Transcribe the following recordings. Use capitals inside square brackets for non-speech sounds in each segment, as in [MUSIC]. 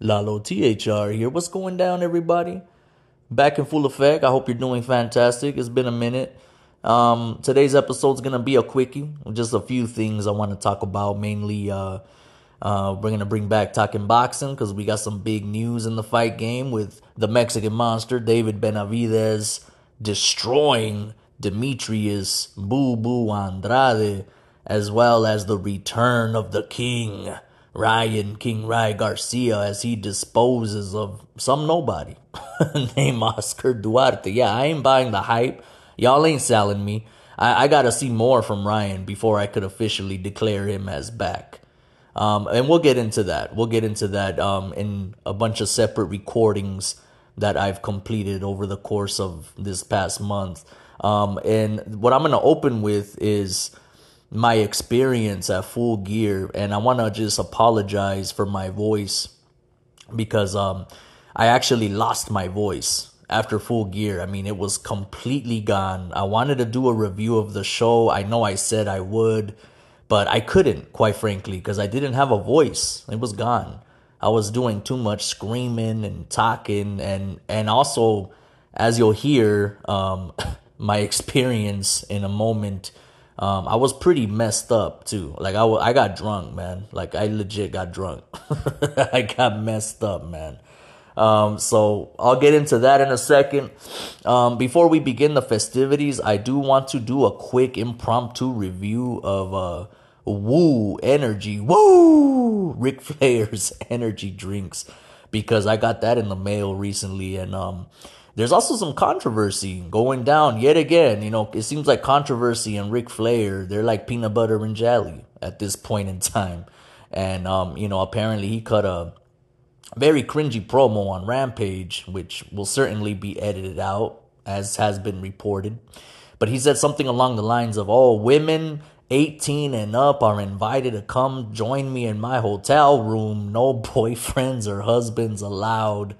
Lalo THR here. What's going down, everybody? Back in full effect. I hope you're doing fantastic. It's been a minute. Um, today's episode is gonna be a quickie. Just a few things I want to talk about. Mainly, uh, uh, we're gonna bring back talking boxing because we got some big news in the fight game with the Mexican monster David Benavidez destroying Demetrius Boo Boo Andrade, as well as the return of the king. Ryan King Ray Garcia as he disposes of some nobody [LAUGHS] named Oscar Duarte. Yeah, I ain't buying the hype. Y'all ain't selling me. I, I gotta see more from Ryan before I could officially declare him as back. Um, and we'll get into that. We'll get into that um, in a bunch of separate recordings that I've completed over the course of this past month. Um, and what I'm gonna open with is my experience at Full Gear, and I want to just apologize for my voice because um, I actually lost my voice after Full Gear. I mean, it was completely gone. I wanted to do a review of the show. I know I said I would, but I couldn't, quite frankly, because I didn't have a voice. It was gone. I was doing too much screaming and talking, and and also, as you'll hear, um, [LAUGHS] my experience in a moment um, I was pretty messed up too. Like I, I got drunk, man. Like I legit got drunk. [LAUGHS] I got messed up, man. Um, so I'll get into that in a second. Um, before we begin the festivities, I do want to do a quick impromptu review of uh, Woo Energy. Woo! Ric Flair's [LAUGHS] energy drinks because I got that in the mail recently and um there's also some controversy going down yet again. You know, it seems like controversy and Ric Flair, they're like peanut butter and jelly at this point in time. And, um, you know, apparently he cut a very cringy promo on Rampage, which will certainly be edited out, as has been reported. But he said something along the lines of, oh, women 18 and up are invited to come join me in my hotel room. No [LAUGHS] boyfriends or husbands allowed.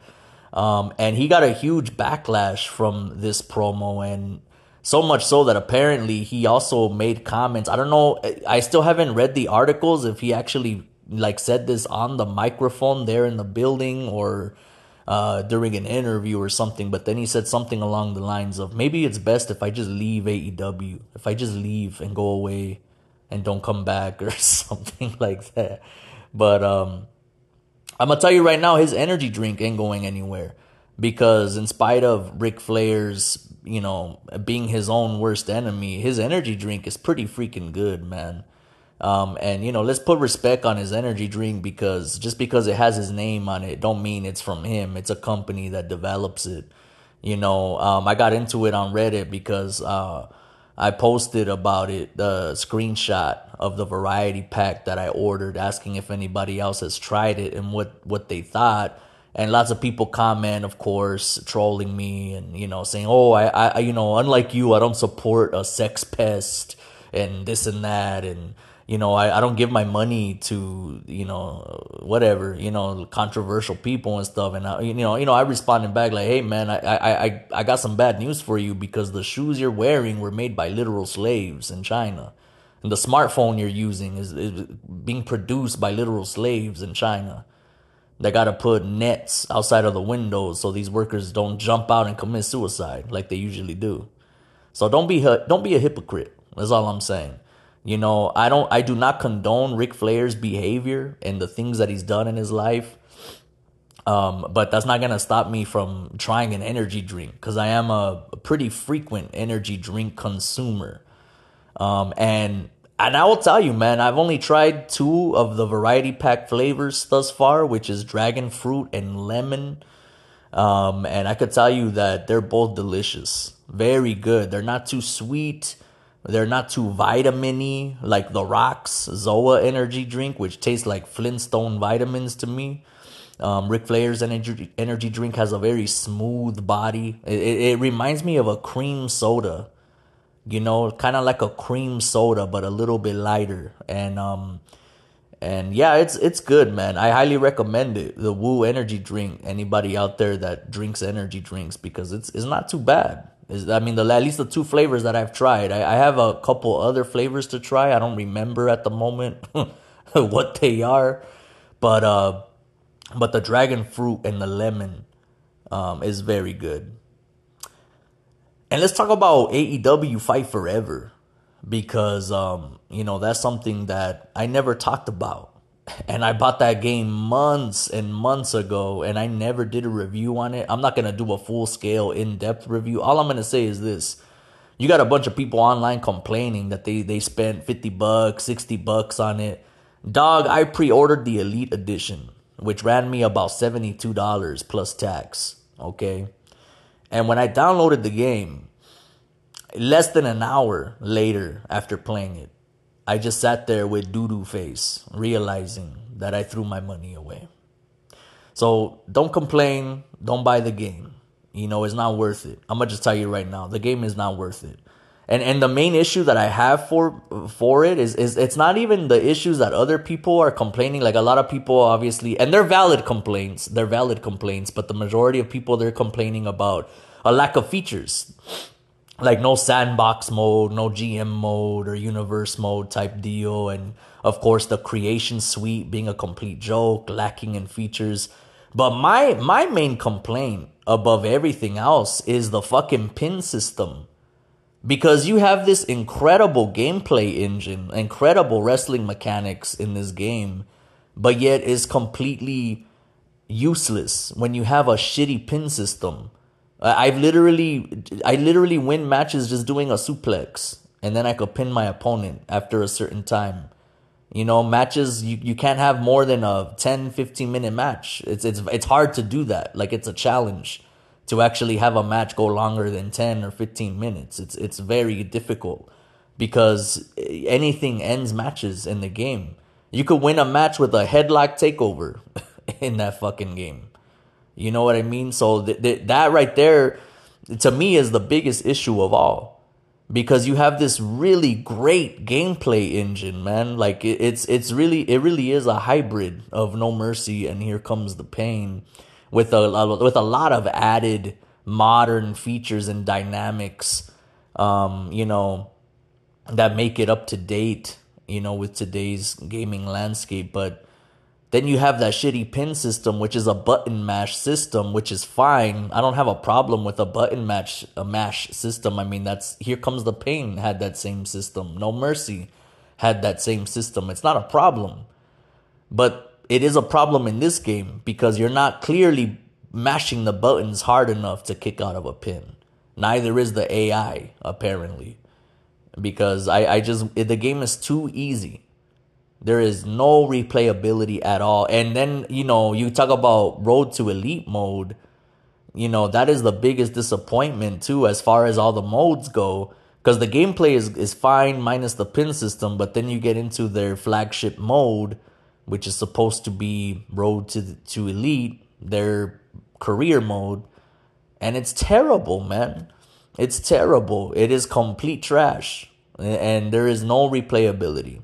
Um, and he got a huge backlash from this promo and so much so that apparently he also made comments. I don't know. I still haven't read the articles if he actually like said this on the microphone there in the building or uh, during an interview or something. But then he said something along the lines of maybe it's best if I just leave AEW, if I just leave and go away and don't come back [LAUGHS] or something like that. But um, I'm gonna tell you right now, his energy drink ain't going anywhere because, in spite of Ric Flair's, you know, being his own worst enemy, his energy drink is pretty freaking good, man. Um, and you know, let's put respect on his energy drink because just because it has his name on it, don't mean it's from him. It's a company that develops it. You know, um, I got into it on Reddit because uh, I posted about it, the screenshot of the variety pack that I ordered, asking if anybody else has tried it and what, what they thought. And lots of people comment, of course, trolling me and, you know, saying, oh, I, I, you know, unlike you, I don't support a sex pest and this and that. And, you know, I, I don't give my money to, you know, whatever, you know, controversial people and stuff. And, I, you know, you know, I responded back like, hey, man, I, I, I, I got some bad news for you because the shoes you're wearing were made by literal slaves in China. And the smartphone you're using is, is being produced by literal slaves in China. They got to put nets outside of the windows so these workers don't jump out and commit suicide like they usually do. So don't be, don't be a hypocrite. That's all I'm saying. You know, I don't I do not condone Ric Flair's behavior and the things that he's done in his life. Um, but that's not gonna stop me from trying an energy drink because I am a, pretty frequent energy drink consumer. Um, and and I will tell you, man, I've only tried two of the variety pack flavors thus far, which is dragon fruit and lemon. Um, and I could tell you that they're both delicious, very good. They're not too sweet. They're not too vitamin like the Rocks Zoa energy drink, which tastes like Flintstone vitamins to me. Um, Ric Flair's energy energy drink has a very smooth body. It, it, it reminds me of a cream soda, you know, kind of like a cream soda, but a little bit lighter. And um, and yeah, it's it's good, man. I highly recommend it. The Woo energy drink. Anybody out there that drinks energy drinks because it's it's not too bad. Is I mean the at least the two flavors that I've tried. I, I have a couple other flavors to try. I don't remember at the moment [LAUGHS] what they are, but uh, but the dragon fruit and the lemon um, is very good. And let's talk about AEW Fight Forever because um, you know that's something that I never talked about. And I bought that game months and months ago, and I never did a review on it. I'm not gonna do a full scale, in depth review. All I'm gonna say is this: you got a bunch of people online complaining that they they spent 50 bucks, 60 bucks on it. Dog, I pre-ordered the Elite Edition, which ran me about $72 plus tax. Okay, and when I downloaded the game, less than an hour later after playing it, I just sat there with doo doo face, realizing that I threw my money away. So don't complain, don't buy the game. You know, it's not worth it. I'm gonna just tell you right now, the game is not worth it. And and the main issue that I have for for it is is it's not even the issues that other people are complaining. Like a lot of people obviously and they're valid complaints. They're valid complaints, but the majority of people they're complaining about a lack of features like no sandbox mode, no GM mode or universe mode type deal. And of course, the creation suite being a complete joke, lacking in features. But my, my main complaint above everything else is the fucking pin system. Because you have this incredible gameplay engine, incredible wrestling mechanics in this game, but yet is completely useless when you have a shitty pin system I've literally, I literally win matches just doing a suplex, and then I could pin my opponent after a certain time. You know, matches you, you can't have more than a 10, 15 minute match. It's it's it's hard to do that. Like it's a challenge to actually have a match go longer than 10 or 15 minutes. It's it's very difficult because anything ends matches in the game. You could win a match with a headlock takeover [LAUGHS] in that fucking game. You know what I mean? So th- th- that right there, to me, is the biggest issue of all, because you have this really great gameplay engine, man. Like it, it's it's really it really is a hybrid of No Mercy and Here Comes the Pain, with a with a lot of added modern features and dynamics, um, you know, that make it up to date, you know, with today's gaming landscape, but then you have that shitty pin system, which is a button mash system, which is fine. I don't have a problem with a button match a mash system. I mean, that's here comes the pain had that same system. No mercy had that same system. It's not a problem. But it is a problem in this game because you're not clearly mashing the buttons hard enough to kick out of a pin. Neither is the AI, apparently. Because I, I just the game is too easy there is no replayability at all. And then, you know, you talk about Road to Elite mode. You know, that is the biggest disappointment too, as far as all the modes go. Because the gameplay is, is fine minus the pin system, but then you get into their flagship mode, which is supposed to be Road to to Elite, their career mode, and it's terrible, man. It's terrible. It is complete trash, and there is no replayability.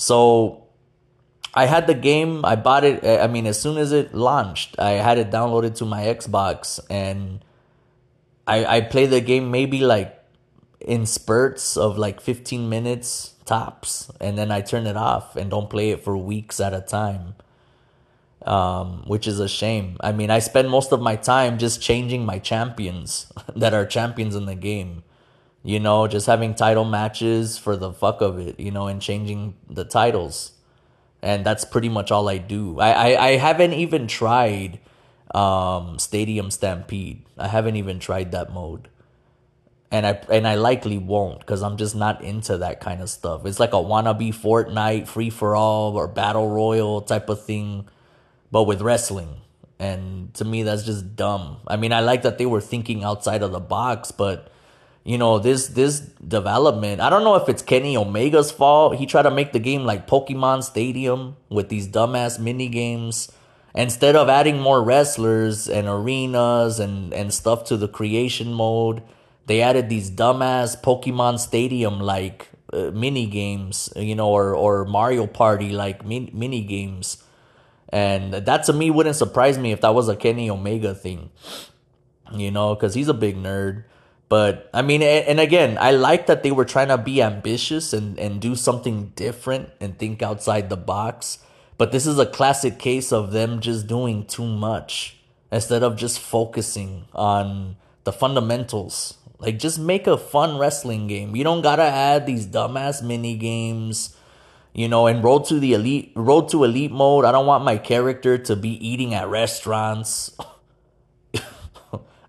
So I had the game. I bought it. I mean, as soon as it launched, I had it downloaded to my Xbox, and I I play the game maybe like in spurts of like 15 minutes tops, and then I turn it off and don't play it for weeks at a time. Um, which is a shame. I mean, I spend most of my time just changing my champions [LAUGHS] that are champions in the game you know, just having title matches for the fuck of it, you know, and changing the titles. And that's pretty much all I do. I, I, I haven't even tried um, Stadium Stampede. I haven't even tried that mode. And I and I likely won't because I'm just not into that kind of stuff. It's like a wannabe Fortnite free for all or battle royal type of thing, but with wrestling. And to me, that's just dumb. I mean, I like that they were thinking outside of the box, but you know this this development i don't know if it's kenny omega's fault. He tried to make the game like pokemon stadium with these dumbass mini games. Instead of adding more wrestlers and arenas and and stuff to the creation mode they added these dumbass pokemon stadium like uh, mini games you know or or mario party like min- mini games. And that to me wouldn't surprise me if that was a kenny omega thing you know because he's a big nerd but I mean, and again, I like that they were trying to be ambitious and, and do something different and think outside the box. But this is a classic case of them just doing too much instead of just focusing on the fundamentals. Like just make a fun wrestling game. You don't gotta add these dumbass mini games. You know, and road to the elite road to elite mode. I don't want my character to be eating at restaurants. [LAUGHS]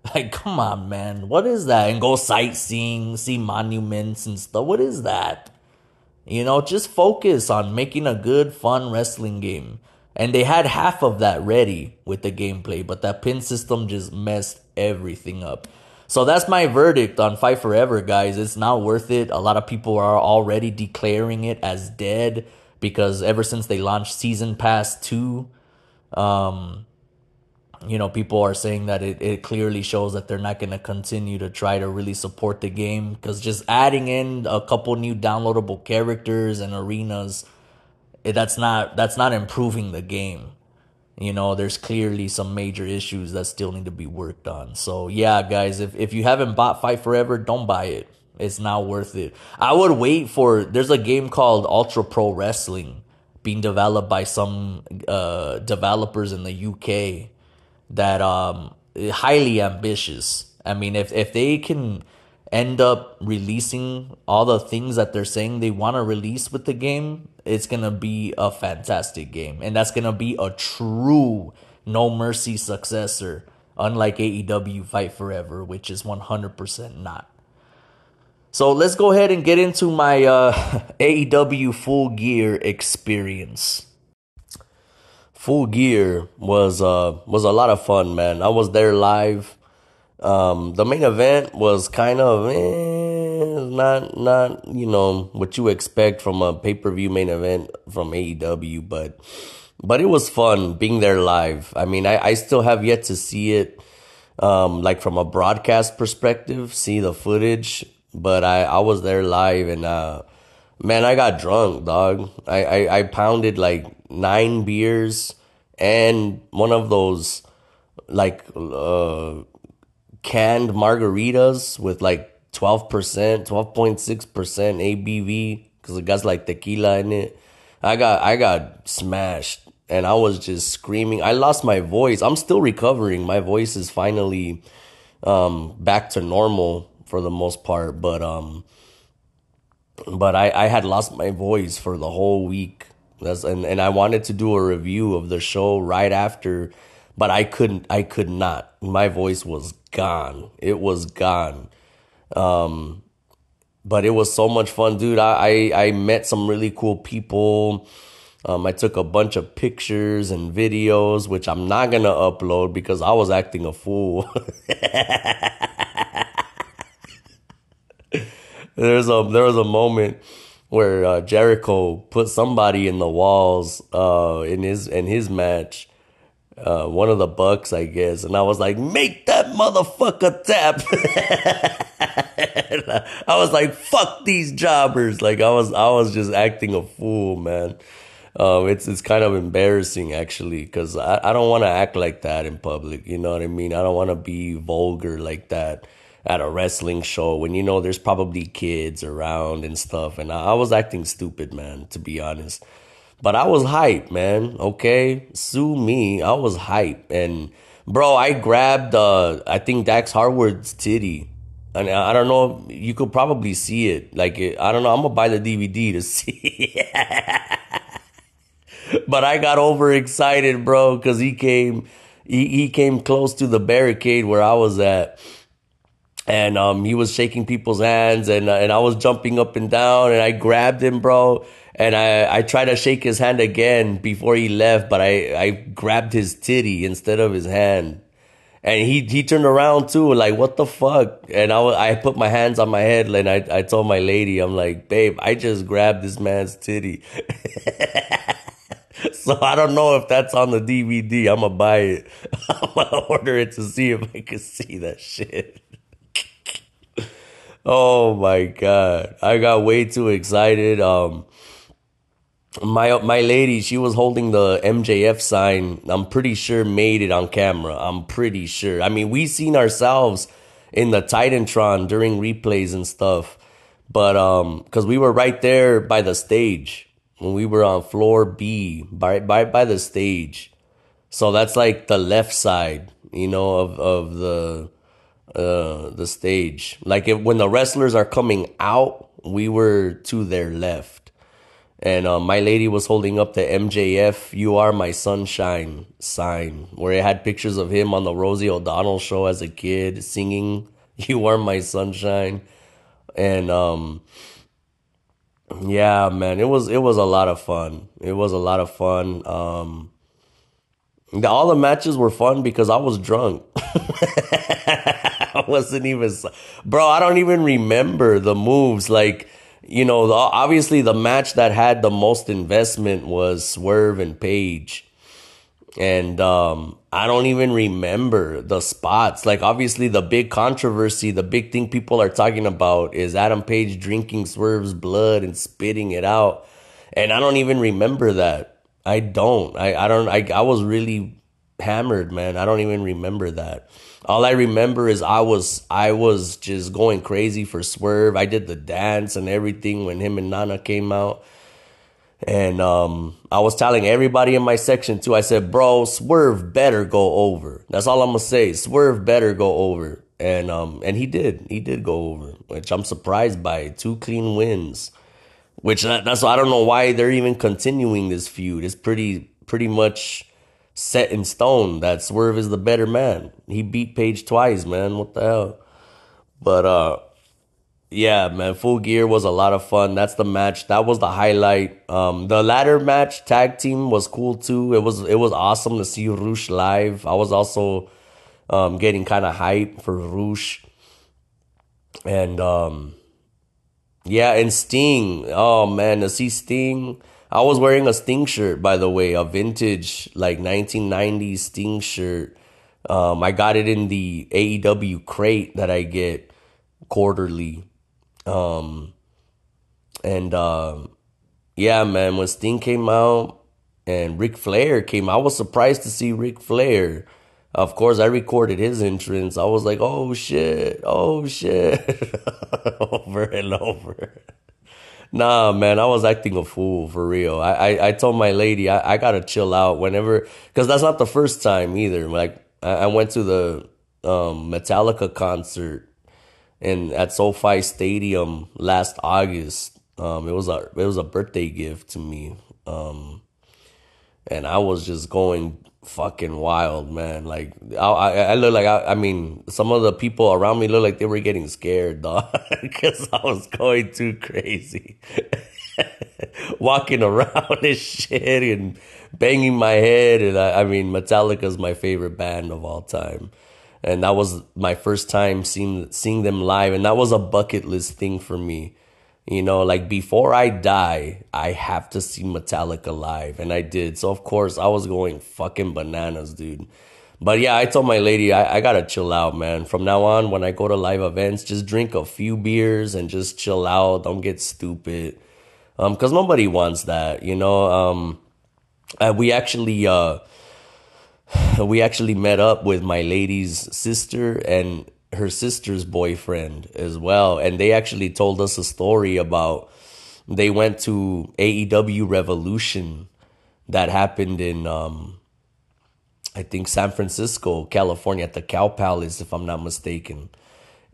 [LAUGHS] like, come on, man. What is that? And go sightseeing, see monuments and stuff. What is that? You know, just focus on making a good, fun wrestling game. And they had half of that ready with the gameplay, but that pin system just messed everything up. So that's my verdict on Fight Forever, guys. It's not worth it. A lot of people are already declaring it as dead because ever since they launched Season Pass 2, um, you know, people are saying that it, it clearly shows that they're not going to continue to try to really support the game because just adding in a couple new downloadable characters and arenas it, that's not that's not improving the game. You know, there's clearly some major issues that still need to be worked on. So yeah, guys, if if you haven't bought Fight Forever, don't buy it. It's not worth it. I would wait for there's a game called Ultra Pro Wrestling being developed by some uh, developers in the UK that um highly ambitious. I mean, if if they can end up releasing all the things that they're saying they want to release with the game, it's going to be a fantastic game. And that's going to be a true No Mercy successor, unlike AEW Fight Forever, which is 100% not. So let's go ahead and get into my uh, [LAUGHS] AEW Full Gear experience. Full Gear was uh was a lot of fun, man. I was there live. Um, the main event was kind of eh, not not you know what you expect from a pay per view main event from AEW, but but it was fun being there live. I mean, I, I still have yet to see it, um, like from a broadcast perspective, see the footage, but I I was there live and uh, man, I got drunk, dog. I I, I pounded like nine beers and one of those like uh canned margaritas with like 12%, 12.6% ABV because it got like tequila in it. I got I got smashed and I was just screaming. I lost my voice. I'm still recovering. My voice is finally um back to normal for the most part, but um but I I had lost my voice for the whole week. That's and and I wanted to do a review of the show right after but I couldn't I could not. My voice was gone. It was gone. Um, but it was so much fun, dude. I, I, I met some really cool people. Um, I took a bunch of pictures and videos, which I'm not gonna upload because I was acting a fool. [LAUGHS] There's a there was a moment where uh, Jericho put somebody in the walls uh, in his in his match, uh, one of the bucks, I guess, and I was like, "Make that motherfucker tap." [LAUGHS] I was like, "Fuck these jobbers!" Like I was, I was just acting a fool, man. Um, it's it's kind of embarrassing actually, because I, I don't want to act like that in public. You know what I mean? I don't want to be vulgar like that at a wrestling show when you know there's probably kids around and stuff. And I, I was acting stupid, man. To be honest. But I was hype, man. Okay, sue me. I was hype, and bro, I grabbed uh, I think Dax Harwood's titty, and I don't know. You could probably see it. Like I don't know. I'm gonna buy the DVD to [LAUGHS] see. but I got overexcited, bro, because he came. He, he came close to the barricade where I was at and um, he was shaking people's hands and uh, and I was jumping up and down and I grabbed him, bro, and I, I tried to shake his hand again before he left, but I, I grabbed his titty instead of his hand. And he, he turned around too, like, what the fuck? And I, I put my hands on my head and I, I told my lady, I'm like, babe, I just grabbed this man's titty. [LAUGHS] so I don't know if that's on the DVD. I'm gonna buy it. [LAUGHS] I'm gonna [LAUGHS] order it to see if I can see that shit. Oh my God. I got way too excited. Um, my my lady, she was holding the MJF sign. I'm pretty sure made it on camera. I'm pretty sure. I mean, we seen ourselves in the Titantron during replays and stuff, but um, because we were right there by the stage, when we were on floor B, by by by the stage. So that's like the left side, you know, of of the uh the stage. Like if, when the wrestlers are coming out, we were to their left. And uh, my lady was holding up the MJF "You Are My Sunshine" sign, where it had pictures of him on the Rosie O'Donnell show as a kid singing [LAUGHS] "You Are My Sunshine," and um, yeah, man, it was it was a lot of fun. It was a lot of fun. Um, all the matches were fun because I was drunk. [LAUGHS] [LAUGHS] I wasn't even, bro. I don't even remember the moves. Like, you know, the, obviously the match that had the most investment was Swerve and Page, and um, I don't even remember the spots. Like, obviously, the big controversy, the big thing people are talking about is Adam Page drinking Swerve's blood and spitting it out, and I don't even remember that. I don't. I, I don't. I, I was really hammered, man. I don't even remember that. All I remember is I was I was just going crazy for Swerve. I did the dance and everything when him and Nana came out. And um, I was telling everybody in my section too. I said, "Bro, Swerve better go over." That's all I'm gonna say. Swerve better go over, and um, and he did. He did go over, which I'm surprised by. Two clean wins. Which that's why I don't know why they're even continuing this feud. It's pretty pretty much set in stone that Swerve is the better man. He beat Page twice, man. What the hell? But uh yeah, man, Full Gear was a lot of fun. That's the match. That was the highlight. Um the ladder match tag team was cool too. It was it was awesome to see Rush live. I was also um getting kind of hype for Rush. And um yeah, and Sting. Oh man, to see Sting. I was wearing a Sting shirt, by the way, a vintage like 1990s Sting shirt. Um, I got it in the AEW crate that I get quarterly. Um, and uh, yeah, man, when Sting came out and Ric Flair came, I was surprised to see Ric Flair. Of course, I recorded his entrance. I was like, oh shit, oh shit, [LAUGHS] over and over. Nah, man, I was acting a fool for real. I I, I told my lady I, I gotta chill out whenever, because that's not the first time either. Like I, I went to the um, Metallica concert in at SoFi Stadium last August. Um, it was a it was a birthday gift to me. Um, and I was just going fucking wild, man. Like I, I, look like I, I mean, some of the people around me look like they were getting scared, dog, because [LAUGHS] I was going too crazy, [LAUGHS] walking around [LAUGHS] and shit and banging my head. And I, I mean, Metallica's my favorite band of all time. And that was my first time seeing seeing them live, and that was a bucket list thing for me you know, like before I die, I have to see Metallica live. And I did. So, of course, I was going fucking bananas, dude. But yeah, I told my lady, I, I gotta chill out, man. From now on, when I go to live events, just drink a few beers and just chill out. Don't get stupid. Um, cause nobody wants that, you know. Um, uh, we actually, uh, [SIGHS] we actually met up with my lady's sister and her sister's boyfriend as well. And they actually told us a story about they went to AEW Revolution that happened in um, I think San Francisco, California at the Cow Palace, if I'm not mistaken.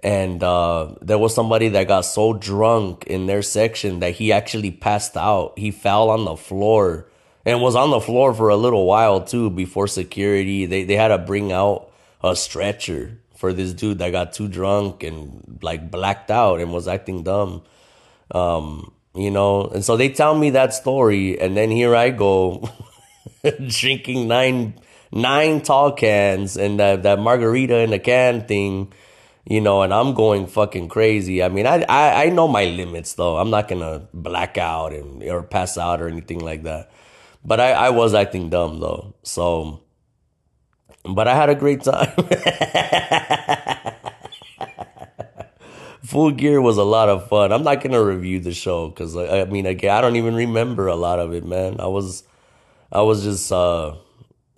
And uh, there was somebody that got so drunk in their section that he actually passed out. He fell on the floor and was on the floor for a little while too before security. They they had to bring out a stretcher for this dude that got too drunk and like blacked out and was acting dumb. Um, you know, and so they tell me that story, and then here I go [LAUGHS] drinking nine nine tall cans and that that margarita in a can thing, you know, and I'm going fucking crazy. I mean, I I, I know my limits though. I'm not gonna black out and or pass out or anything like that. But I, I was acting dumb though. So but I had a great time. Full Gear was a lot of fun. I'm not gonna review the show because I, I, mean, again, I don't even remember a lot of it, man. I was, I was just, uh,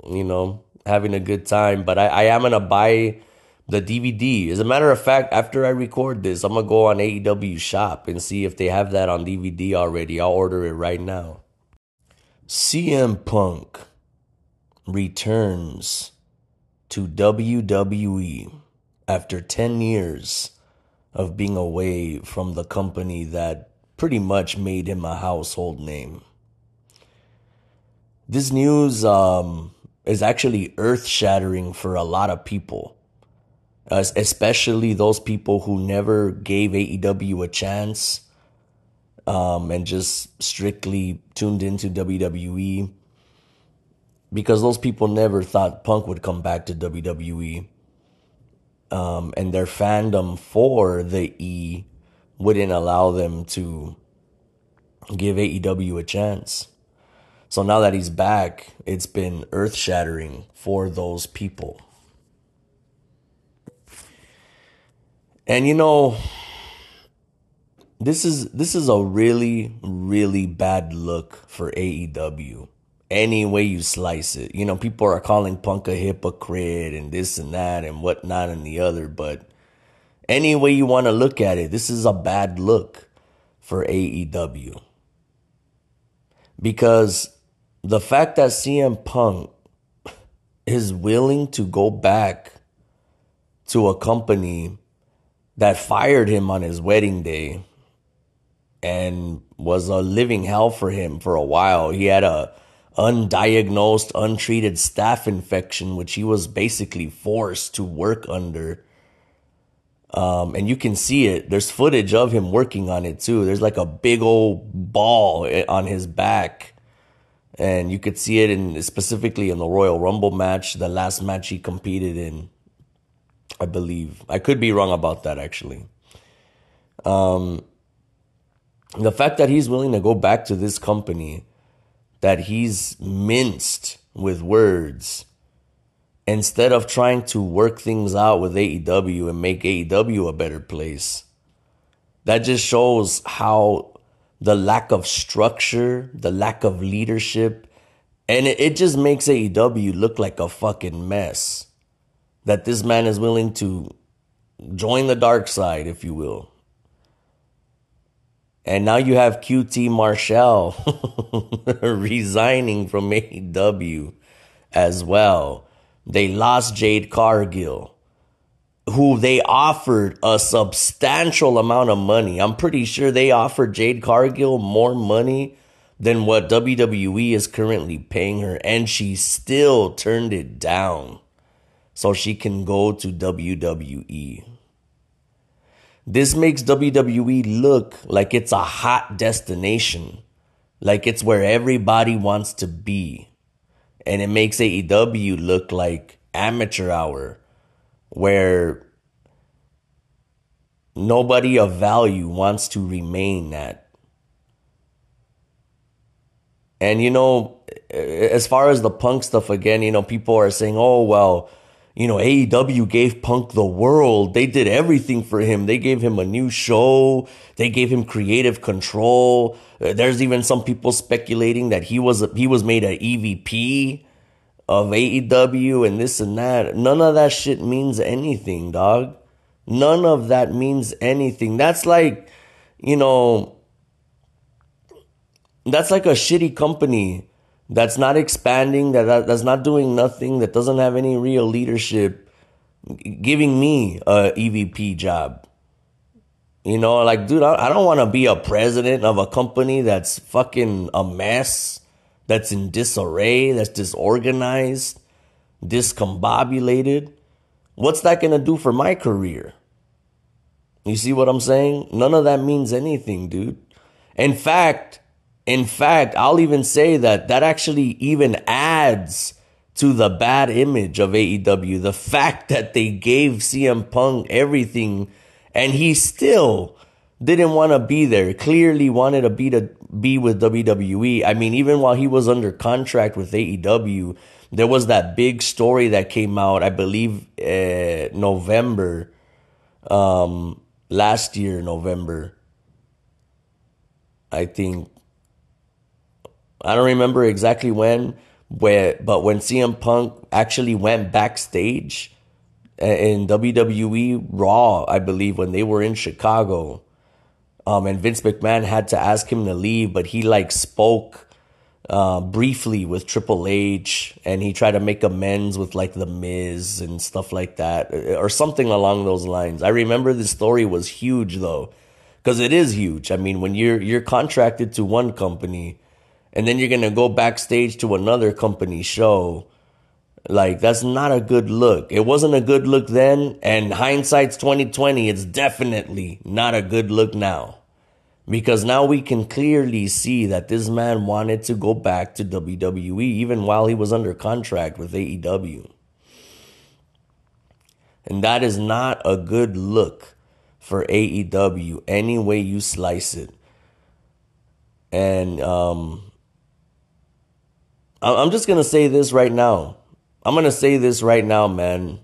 you know, having a good time. But I, I am gonna buy the DVD. As a matter of fact, after I record this, I'm gonna go on AEW shop and see if they have that on DVD already. I'll order it right now. CM Punk returns to WWE after 10 years of being away from the company that pretty much made him a household name. This news um, is actually earth shattering for a lot of people, especially those people who never gave AEW a chance um, and just strictly tuned into WWE because those people never thought Punk would come back to WWE. Um, and their fandom for the E wouldn't allow them to give AEW a chance. So now that he's back, it's been earth shattering for those people. And you know, this is this is a really really bad look for AEW. Any way you slice it, you know, people are calling Punk a hypocrite and this and that and whatnot and the other, but any way you want to look at it, this is a bad look for AEW. Because the fact that CM Punk [LAUGHS] is willing to go back to a company that fired him on his wedding day and was a living hell for him for a while. He had a undiagnosed, untreated staph infection, which he was basically forced to work under. Um, and you can see it. There's footage of him working on it too. There's like a big old ball on his back. And you could see it in specifically in the Royal Rumble match, the last match he competed in, I believe. I could be wrong about that actually. Um, the fact that he's willing to go back to this company that he's minced with words instead of trying to work things out with AEW and make AEW a better place. That just shows how the lack of structure, the lack of leadership, and it, just makes AEW look like a fucking mess. That this man is willing to join the dark side, if you will. And now you have QT Marshall [LAUGHS] resigning from AEW as well. They lost Jade Cargill, who they offered a substantial amount of money. I'm pretty sure they offered Jade Cargill more money than what WWE is currently paying her, and she still turned it down so she can go to WWE. This makes WWE look like it's a hot destination, like it's where everybody wants to be. And it makes AEW look like amateur hour, where nobody of value wants to remain at. And you know, as far as the punk stuff again, you know, people are saying, oh, well, you know, AEW gave Punk the world. They did everything for him. They gave him a new show. They gave him creative control. Uh, there's even some people speculating that he was he was made an EVP of AEW and this and that. None of that shit means anything, dog. None of that means anything. That's like, you know, that's like a shitty company that's not expanding, that, that that's not doing nothing, that doesn't have any real leadership, giving me a EVP job. You know, like, dude, I, I don't want to be a president of a company that's fucking a mess, that's in disarray, that's disorganized, discombobulated. What's that going to do for my career? You see what I'm saying? None of that means anything, dude. In fact, in fact, I'll even say that that actually even adds to the bad image of AEW. The fact that they gave CM Punk everything and he still didn't want to be there. Clearly wanted to be to be with WWE. I mean, even while he was under contract with AEW, there was that big story that came out, I believe, uh, November, um, last year, November. I think I don't remember exactly when, where, but when CM Punk actually went backstage in WWE Raw, I believe, when they were in Chicago, um, and Vince McMahon had to ask him to leave, but he like spoke uh, briefly with Triple H, and he tried to make amends with like the Miz and stuff like that, or something along those lines. I remember the story was huge though, because it is huge. I mean, when you're you're contracted to one company, and then you're gonna go backstage to another company show. Like that's not a good look. It wasn't a good look then, and hindsight's twenty twenty. It's definitely not a good look now because now we can clearly see that this man wanted to go back to WWE even while he was under contract with AEW. And that is not a good look for AEW, any way you slice it. And um, I'm just going to say this right now. I'm going to say this right now, man.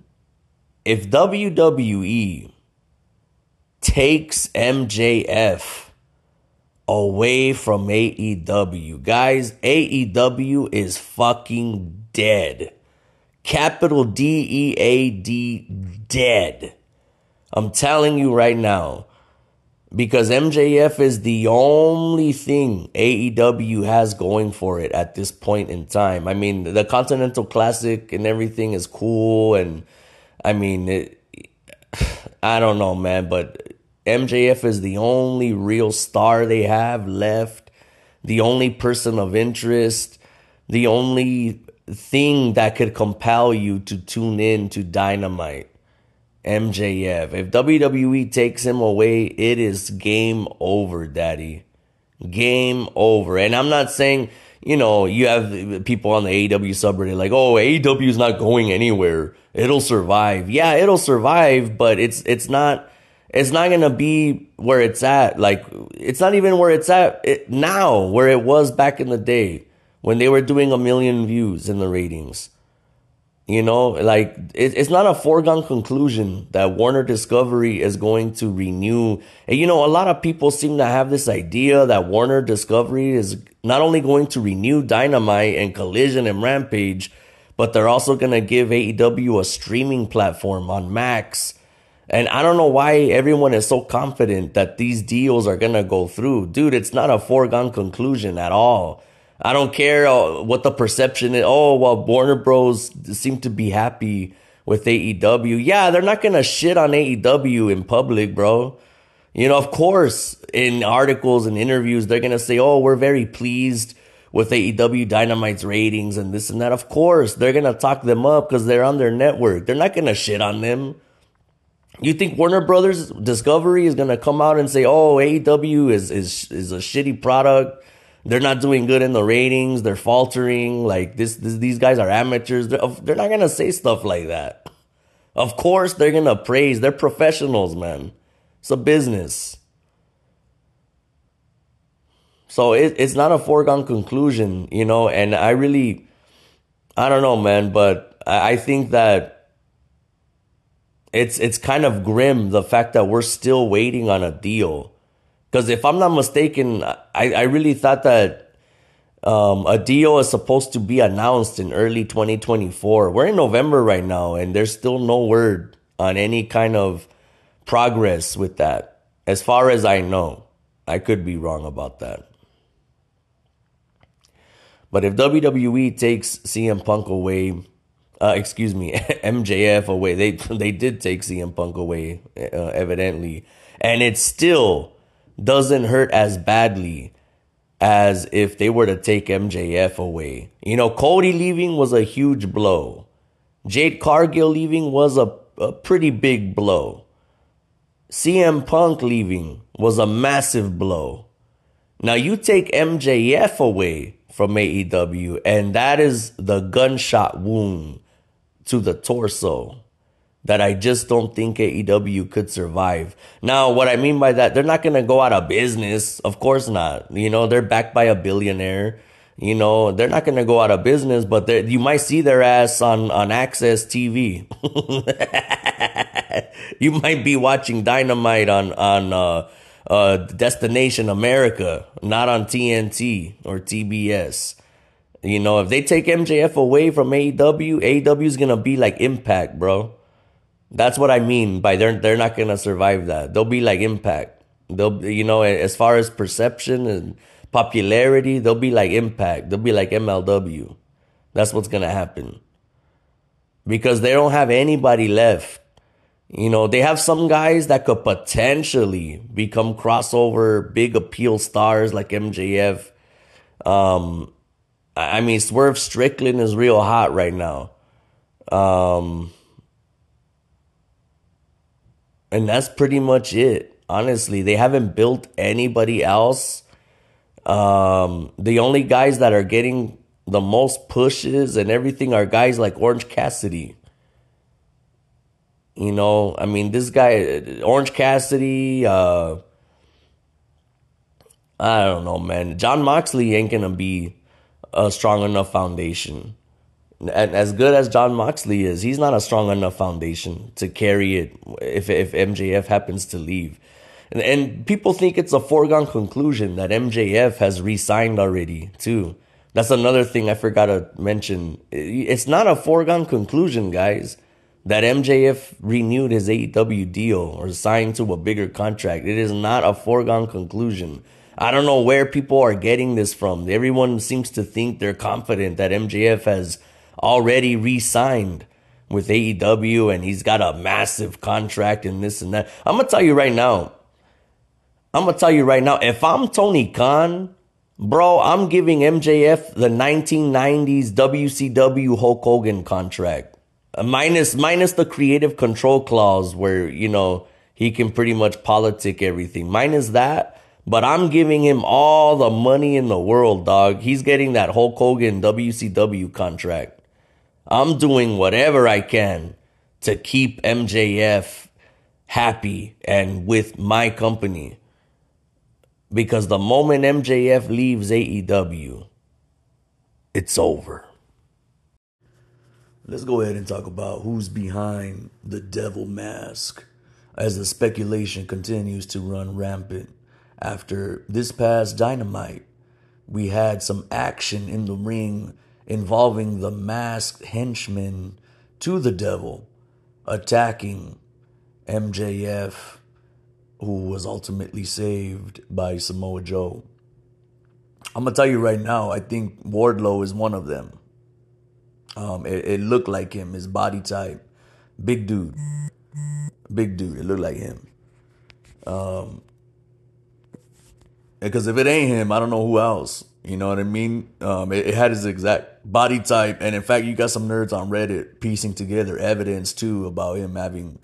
If WWE takes MJF away from AEW. Guys, AEW is fucking dead. Capital D E A D, dead. I'm telling you right now. Because MJF is the only thing AEW has going for it at this point in time. I mean, the Continental Classic and everything is cool. And I mean, it, [SIGHS] I don't know, man, but MJF is the only real star they have left, the only person of interest, the only thing that could compel you to tune in to Dynamite. MJF. If WWE takes him away, it is game over, daddy. Game over. And I'm not saying, you know, you have people on the AEW subreddit like, oh, AEW is not going anywhere. It'll survive. Yeah, it'll survive, but it's it's not it's not gonna be where it's at. Like it's not even where it's at it, now, where it was back in the day when they were doing a million views in the ratings. You know, like it, it's not a foregone conclusion that Warner Discovery is going to renew. And you know, a lot of people seem to have this idea that Warner Discovery is not only going to renew Dynamite and Collision and Rampage, but they're also going to give AEW a streaming platform on Max and I don't know why everyone is so confident that these deals are going to go through. Dude, it's not a foregone conclusion at all. I don't care uh, what the perception is. Oh, well, Warner Bros. seem to be happy with AEW. Yeah, they're not to shit on AEW in public, bro. You know, of course, in articles and interviews, they're to say, oh, we're very pleased with AEW Dynamite's ratings and this and that. Of course, they're to talk them up because they're on their network. They're not to shit on them. You think Warner Brothers Discovery is gonna come out and say, "Oh, AEW is is is a shitty product. They're not doing good in the ratings. They're faltering. Like this, this these guys are amateurs. They're, they're not gonna say stuff like that. Of course, they're gonna praise. They're professionals, man. It's a business. So it, it's not a foregone conclusion, you know. And I really, I don't know, man, but I, I think that it's it's kind of grim the fact that we're still waiting on a deal. Because if I'm not mistaken, I, I really thought that um, a deal is supposed to be announced in early 2024. We're in November right now, and there's still no word on any kind of progress with that. As far as I know, I could be wrong about that. But if WWE takes CM Punk away, uh, excuse me, [LAUGHS] MJF away. They they did take CM Punk away, uh, evidently, and it's still doesn't hurt as badly as if they were to take MJF away. You know, Cody leaving was a huge blow. Jade Cargill leaving was a, a pretty big blow. CM Punk leaving was a massive blow. Now you take MJF away from AEW, and that is the gunshot wound to the torso that I just don't think AEW could survive. Now, what I mean by that, they're not going to go out of business. Of course not. You know, they're backed by a billionaire. You know, they're not going to go out of business, but you might see their ass on, on AXS TV. [LAUGHS] you might be watching Dynamite on, on, uh, uh, Destination America, not on TNT or TBS. You know, if they take MJF away from AEW, AEW is gonna be like Impact, bro. That's what I mean by they're they're not gonna survive that. They'll be like Impact. They'll you know as far as perception and popularity, they'll be like Impact. They'll be like MLW. That's what's gonna happen. Because they don't have anybody left. You know, they have some guys that could potentially become crossover big appeal stars like MJF. Um, I mean, Swerve Strickland is real hot right now. Um, and that's pretty much it. Honestly, they haven't built anybody else. Um, the only guys that are getting the most pushes and everything are guys like Orange Cassidy. You know, I mean, this guy, Orange Cassidy, uh, I don't know, man. Jon Moxley ain't gonna be a strong enough foundation. And as good as Jon Moxley is, he's not a strong enough foundation to carry it if if MJF happens to leave. And, and people think it's a foregone conclusion that MJF has re-signed already too. That's another thing I forgot to mention. It's not a foregone conclusion, guys that MJF renewed his AEW deal or signed to a bigger contract. It is not a foregone conclusion. I don't know where people are getting this from. Everyone seems to think they're confident that MJF has already re signed with AEW and he's got a massive contract and this and that. I'm going to tell you right now. I'm going to tell you right now. If I'm Tony Khan, bro, I'm giving MJF the 1990s WCW Hulk Hogan contract. Uh, minus minus the creative control clause where you know he can pretty much politic everything. Minus that, but I'm giving him all the money in the world, dog. He's getting that Hulk Hogan WCW contract. I'm doing whatever I can to keep MJF happy and with my company. Because the moment MJF leaves AEW, it's over. Let's go ahead and talk about who's behind the devil mask as the speculation continues to run rampant. After this past dynamite, we had some action in the ring involving the masked henchman to the devil attacking MJF, who was ultimately saved by Samoa Joe. I'm to tell you right now, I think Wardlow is one of them. Um, it, it looked like him, his body type, big dude, big dude. It looked like him. Um, because if it ain't him, I don't know who else. You know what I mean? Um, it, it, had his exact body type, and in fact, you got some nerds on Reddit piecing together evidence too about him having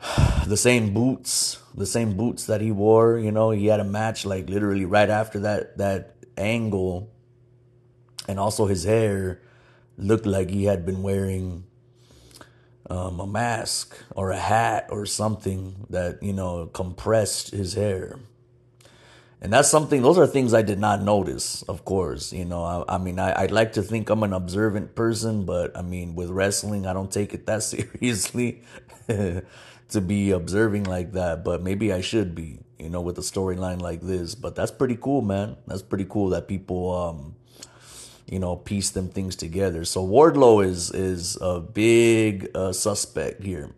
[SIGHS] the same boots, the same boots that he wore. You know, he had a match like literally right after that that angle, and also his hair looked like he had been wearing um, a mask or a hat or something that, you know, compressed his hair. And that's something, those are things I did not notice, of course. You know, I, I mean, I, I'd like to think I'm an observant person, but I mean, with wrestling, I don't take it that [LAUGHS] seriously [LAUGHS] to be observing like that. But maybe I should be, you know, with a storyline like this. But that's pretty cool, man. That's pretty cool that people, um, you know, piece them things together. So Wardlow is is a big uh, suspect here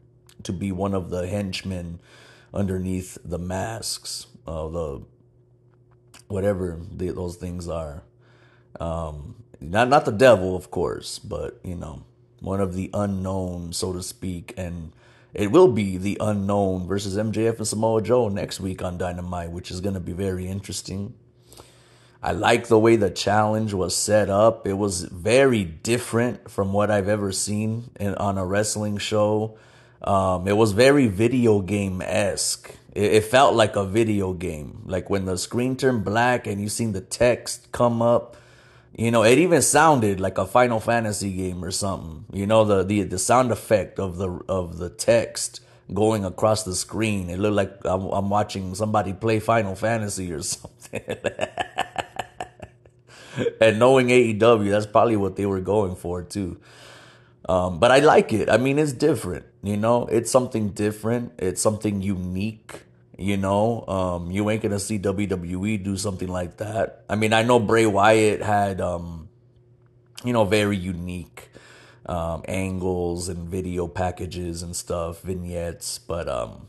to be one of the henchmen underneath the masks, uh, the whatever the, those things are. Um, not not the devil, of course, but you know, one of the unknown, so to speak, and it will be the unknown versus MJF and Samoa Joe next week on Dynamite, which is going to be very interesting. I like the way the challenge was set up. It was very different from what I've ever seen in, on a wrestling show. Um, it was very video game esque. It, it, felt like a video game. Like when the screen turned black and you seen the text come up. You know, it even sounded like a Final Fantasy game or something. You know, the the, the sound effect of the of the text going across the screen. It looked like I'm, I'm watching somebody play Final Fantasy or [LAUGHS] something. and knowing AEW, that's probably what they were going for too. Um, but I like it. I mean, it's different. You know, it's something different. It's something unique. You know, um, you ain't gonna see WWE do something like that. I mean, I know Bray Wyatt had, um, you know, very unique um, angles and video packages and stuff, vignettes. But um,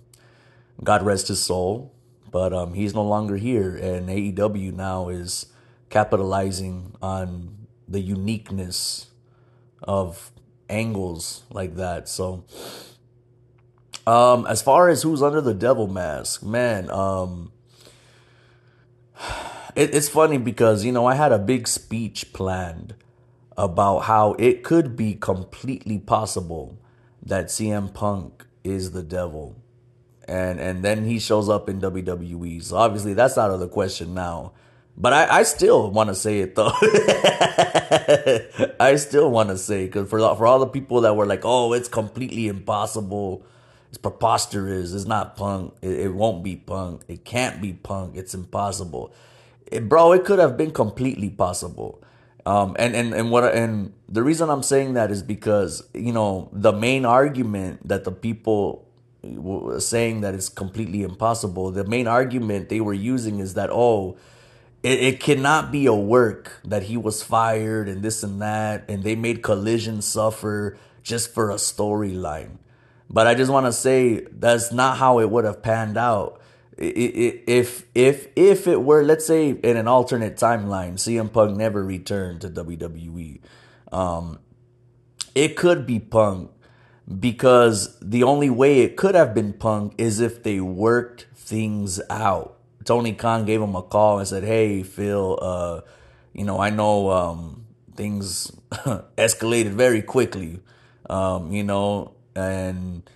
God rest his soul. but um, he's no longer here, and AEW now is capitalizing on the uniqueness of angles like that. So, um, as far as who's under the devil mask, man, um, it, it's funny because you know I had a big speech planned about how it could be completely possible that CM Punk is the devil. And and then he shows up in WWE. So obviously that's out of the question now. But I, I still want to say it though. [LAUGHS] I still want to say because for for all the people that were like, "Oh, it's completely impossible, it's preposterous, it's not Punk, it, it won't be Punk, it can't be Punk, it's impossible." It, bro, it could have been completely possible. Um, and and and what and the reason I'm saying that is because you know the main argument that the people were saying that it's completely impossible. The main argument they were using is that oh it, it cannot be a work that he was fired and this and that, and they made Collision suffer just for a storyline. But I just want to say that's not how it would have panned out. If if if it were, let's say, in an alternate timeline, CM Punk never returned to WWE, um, it could be Punk because the only way it could have been Punk is if they worked things out Tony Khan gave him a call and said, "Hey, Phil, uh, you know, I know um, things [LAUGHS] escalated very quickly, um, you know, and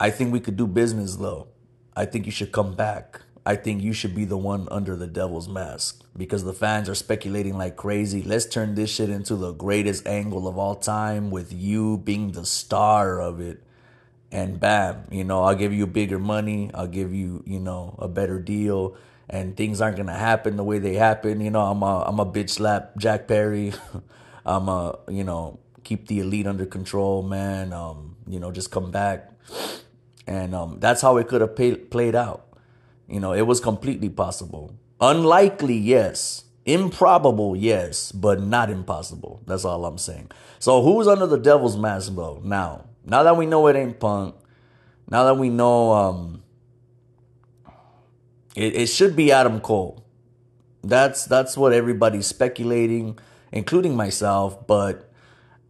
I think we could do business though. I think you should come back. I think you should be the one under the devil's mask because the fans are speculating like crazy. Let's turn this shit into the greatest angle of all time with you being the star of it." and bam, you know, I'll give you bigger money, I'll give you, you know, a better deal, and things aren't gonna happen the way they happen. You know, I'm a I'm a bitch slap Jack Perry. [LAUGHS] I'm a you know keep the elite under control, man. Um, you know, just come back, and um, that's how it could have pay, played out. You know, it was completely possible. Unlikely, yes. Improbable, yes, but not impossible. That's all I'm saying. So who's under the devil's mask, bro? Now, now that we know it ain't punk, now that we know um it, it should be Adam Cole. That's that's what everybody's speculating, including myself, but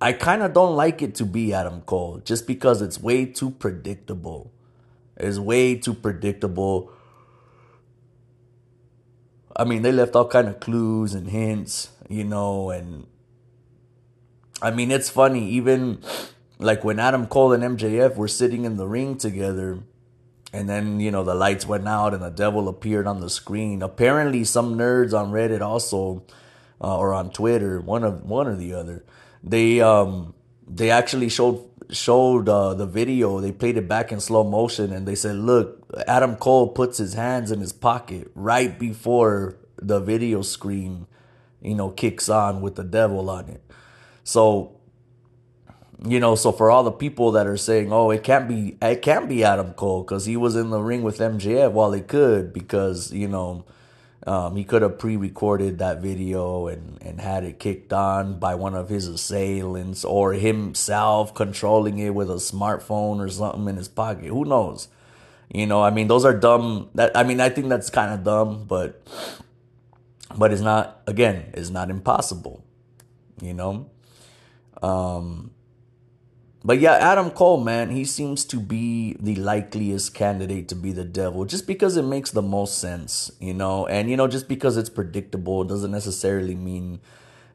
I kind of don't like it to be Adam Cole just because it's way too predictable. It's way too predictable. I mean, they left all kind of clues and hints, you know, and I mean, it's funny even like when Adam Cole and MJF were sitting in the ring together, and then you know the lights went out and the devil appeared on the screen. Apparently, some nerds on Reddit also, uh, or on Twitter, one of one or the other, they um they actually showed showed uh, the video. They played it back in slow motion, and they said, "Look, Adam Cole puts his hands in his pocket right before the video screen, you know, kicks on with the devil on it." So you know, so for all the people that are saying, "Oh, it can't be, it can't be Adam Cole because he was in the ring with MJF," well, he could because you know, um, he could have pre-recorded that video and and had it kicked on by one of his assailants or himself controlling it with a smartphone or something in his pocket. Who knows? You know, I mean, those are dumb. That I mean, I think that's kind of dumb, but but it's not. Again, it's not impossible. You know. Um, but yeah, Adam Cole, man, he seems to be the likeliest candidate to be the devil just because it makes the most sense, you know? And you know, just because it's predictable doesn't necessarily mean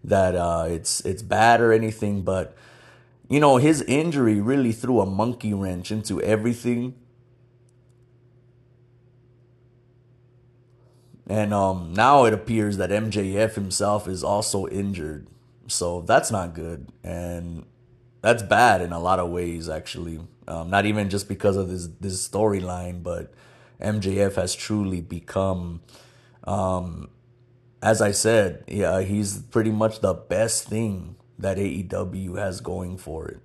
that uh it's it's bad or anything, but you know, his injury really threw a monkey wrench into everything. And um now it appears that MJF himself is also injured. So that's not good. And that's bad in a lot of ways actually um, not even just because of this this storyline but mjf has truly become um, as i said yeah he's pretty much the best thing that aew has going for it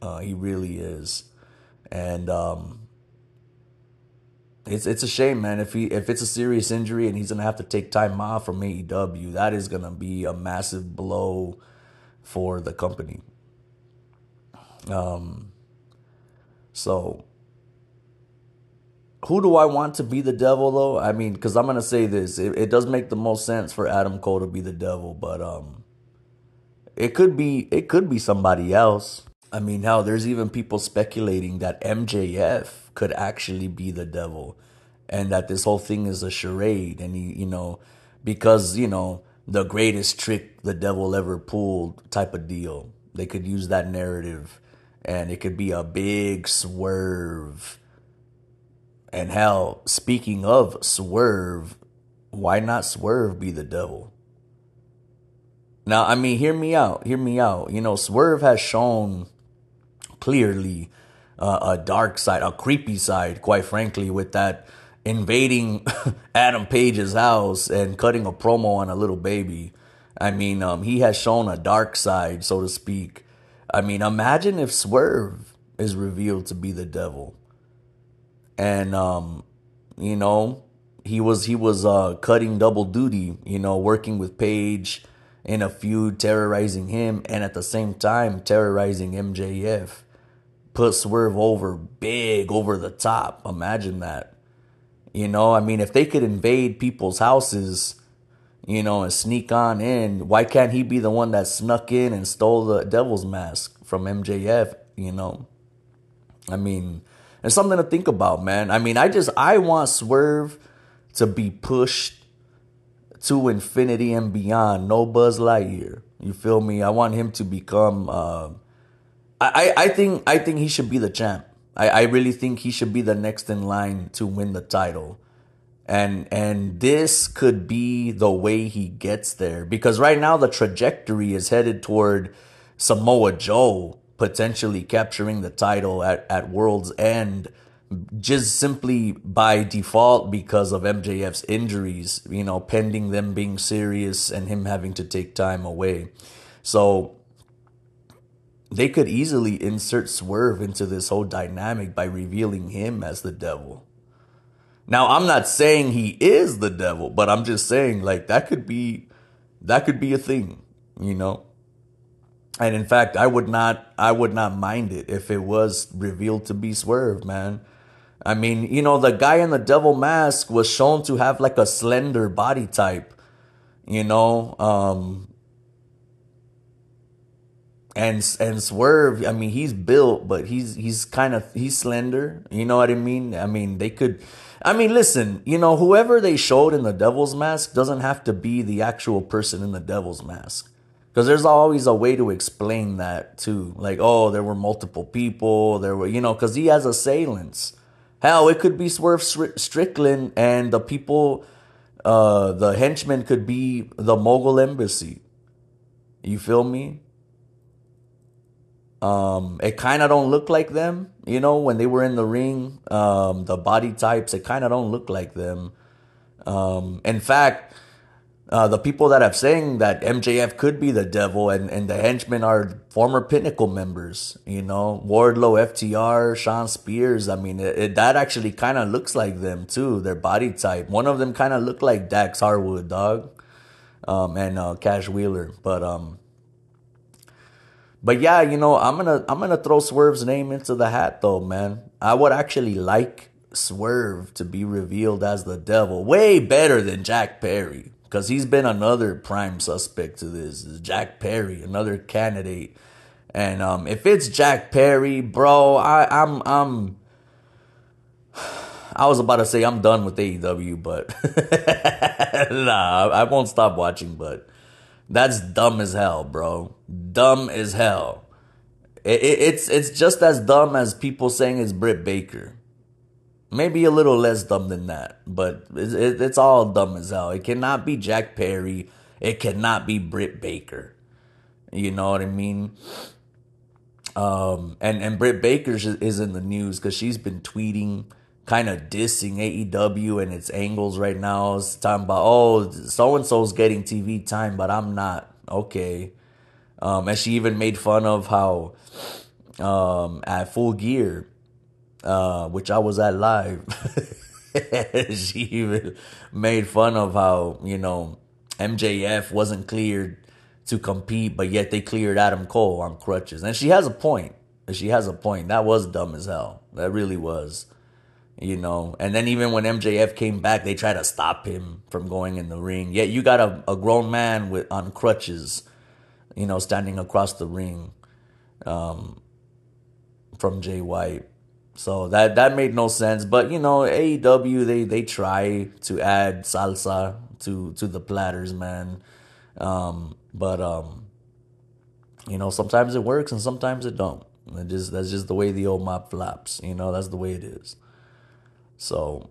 uh, he really is and um, it's it's a shame, man. If he if it's a serious injury and he's gonna have to take time off from AEW, that is gonna be a massive blow for the company. Um, so who do I want to be the devil though? I mean, because I'm gonna say this, it, it does make the most sense for Adam Cole to be the devil, but um, it could be it could be somebody else. I mean, how there's even people speculating that MJF could actually be the devil, and that this whole thing is a charade, and he, you know, because you know the greatest trick the devil ever pulled type of deal. They could use that narrative, and it could be a big swerve and hell, speaking of swerve, why not swerve be the devil? Now, I mean, hear me out. Hear me out. You know, Swerve has shown clearly uh, a dark side, a creepy side, quite frankly, with that invading [LAUGHS] Adam Page's house and cutting a promo on a little baby. I mean, um, he has shown a dark side, so to speak. I mean, imagine if Swerve is revealed to be the devil and um, you know he was he was uh, cutting double duty, you know, working with Page in a feud, terrorizing him, and at the same time terrorizing MJF. Put Swerve over big, over the top. Imagine that. You know, I mean, if they could invade people's houses, you know, and sneak on in, why can't he be the one that snuck in and stole the devil's mask from MJF? You know, I mean, it's something to think about, man. I mean, I just I want Swerve to be pushed to infinity and beyond. No Buzz Lightyear. You feel me? I want him to become. Uh, I I think I think he should be the champ. I I really think he should be the next in line to win the title. And and this could be the way he gets there because right now the trajectory is headed toward Samoa Joe potentially capturing the title at, at World's End just simply by default because of MJF's injuries, you know, pending them being serious and him having to take time away. So they could easily insert Swerve into this whole dynamic by revealing him as the devil. Now, I'm not saying he is the devil, but I'm just saying like that could be that could be a thing, you know? And in fact, I would not I would not mind it if it was revealed to be Swerve, man. I mean, you know, the guy in the devil mask was shown to have like a slender body type, you know, um and and Swerve, I mean, he's built, but he's he's kind of he's slender, you know what I mean? I mean, they could I mean, listen, you know, whoever they showed in the devil's mask doesn't have to be the actual person in the devil's mask because there's always a way to explain that too. Like, oh, there were multiple people. There were, you know, because he has assailants. Hell, it could be Swerve Strickland and the people, uh, the henchmen could be the Mogul Embassy. You feel me? Um, it kind of don't look like them, you know, when they were in the ring. Um, the body types, it kind of don't look like them. Um, in fact, uh, the people that have saying that MJF could be the devil and, and the henchmen are former Pinnacle members, you know, Wardlow, FTR, Shawn Spears. I mean, it, it, that actually kind of looks like them too, their body type. One of them kind of looked like Dax Harwood, dog, um, and uh, Cash Wheeler. But um, but yeah, you know, I'm gonna I'm gonna throw Swerve's name into the hat though, man. I would actually like Swerve to be revealed as the devil, way better than Jack Perry because he's been another prime suspect to this. Is Jack Perry, another candidate, and um, if it's Jack Perry, bro, I, I'm I'm. [SIGHS] I was about to say I'm done with AEW, but [LAUGHS] nah, I won't stop watching. But that's dumb as hell, bro. Dumb as hell. It, it, it's it's just as dumb as people saying it's Britt Baker. Maybe a little less dumb than that, but it's, it's all dumb as hell. It cannot be Jack Perry. It cannot be Britt Baker. You know what I mean? Um, and and Britt Baker is in the news because she's been tweeting, kind of dissing AEW and its angles right now. It's talking about oh, so and so's getting TV time, but I'm not. Okay, um, and she even made fun of how um, at Full Gear uh, which I was at live. [LAUGHS] she even made fun of how, you know, MJF wasn't cleared to compete, but yet they cleared Adam Cole on crutches. And she has a point. She has a point. That was dumb as hell. That really was. You know. And then even when MJF came back, they tried to stop him from going in the ring. Yet you got a, a grown man with on crutches, you know, standing across the ring um, from Jay White. So that that made no sense. But you know, AEW they they try to add salsa to to the platters, man. Um, but um, you know, sometimes it works and sometimes it don't. It just that's just the way the old mop flops. You know, that's the way it is. So,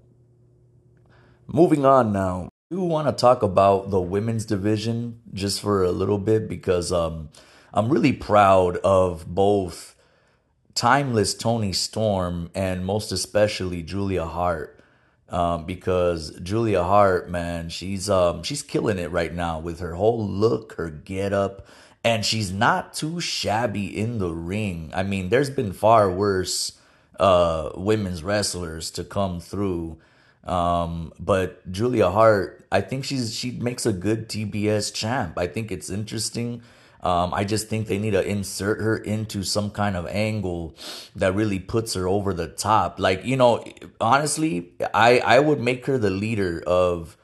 moving on now. I do want to talk about the women's division just for a little bit because um, I'm really proud of both timeless Toni Storm and most especially Julia Hart. Um, because Julia Hart, man, she's um she's killing it right now with her whole look, her get up, and she's not too shabby in the ring. I mean, there's been far worse uh, women's wrestlers to come through. Um, but Julia Hart, I think she's she makes a good TBS champ. I think it's interesting. Um, I just think they need to insert her into some kind of angle that really puts her over the top. Like you know, honestly, I I would make her the leader of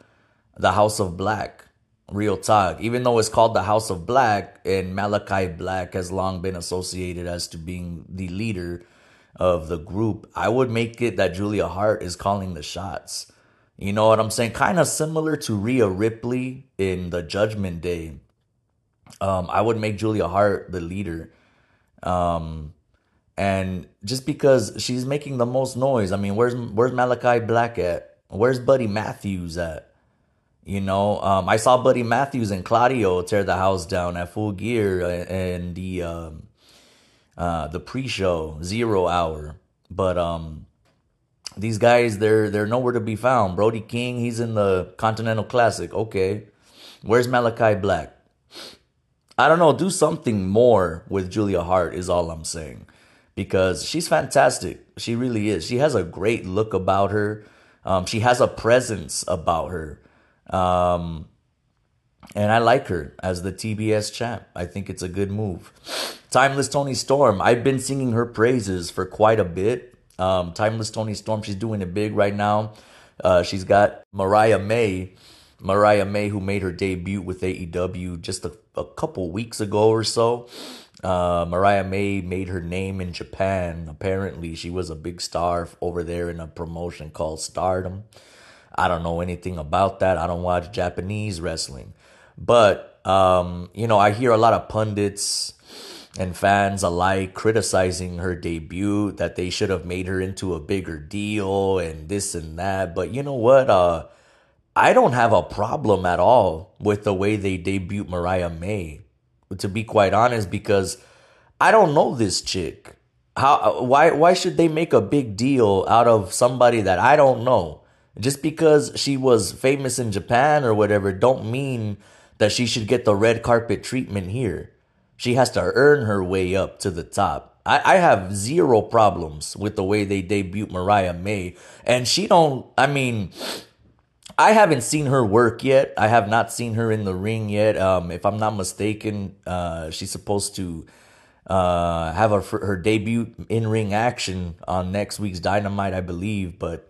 the House of Black. Real talk. Even though it's called the House of Black, and Malachi Black has long been associated as to being the leader of the group, I would make it that Julia Hart is calling the shots. You know what I'm saying? Kind of similar to Rhea Ripley in the Judgment Day. Um, I would make Julia Hart the leader. Um, and just because she's making the most noise, I mean, where's where's Malachi Black at? Where's Buddy Matthews at? You know, um, I saw Buddy Matthews and Claudio tear the house down at Full Gear and the um, uh, the pre-show zero hour. But um, these guys, they're they're nowhere to be found. Brody King, he's in the Continental Classic. Okay, where's Malachi Black? I don't know. Do something more with Julia Hart is all I'm saying, because she's fantastic. She really is. She has a great look about her. Um, she has a presence about her. Um, and I like her as the TBS champ. I think it's a good move. Timeless Toni Storm. I've been singing her praises for quite a bit. Um, Timeless Toni Storm. She's doing it big right now. Uh, she's got Mariah May. Mariah May, who made her debut with AEW just a, a couple weeks ago or so. Uh, Mariah May made her name in Japan. Apparently, she was a big star over there in a promotion called Stardom. I don't know anything about that. I don't watch Japanese wrestling. But, um, you know, I hear a lot of pundits and fans alike criticizing her debut that they should have made her into a bigger deal and this and that. But you know what? Uh, I don't have a problem at all with the way they debut Mariah May, to be quite honest, because I don't know this chick. How why why should they make a big deal out of somebody that I don't know? Just because she was famous in Japan or whatever don't mean that she should get the red carpet treatment here. She has to earn her way up to the top. I, I have zero problems with the way they debut Mariah May. And she don't I mean I haven't seen her work yet. I have not seen her in the ring yet. Um, if I'm not mistaken, uh, she's supposed to uh, have her, her debut in ring action on next week's Dynamite, I believe. But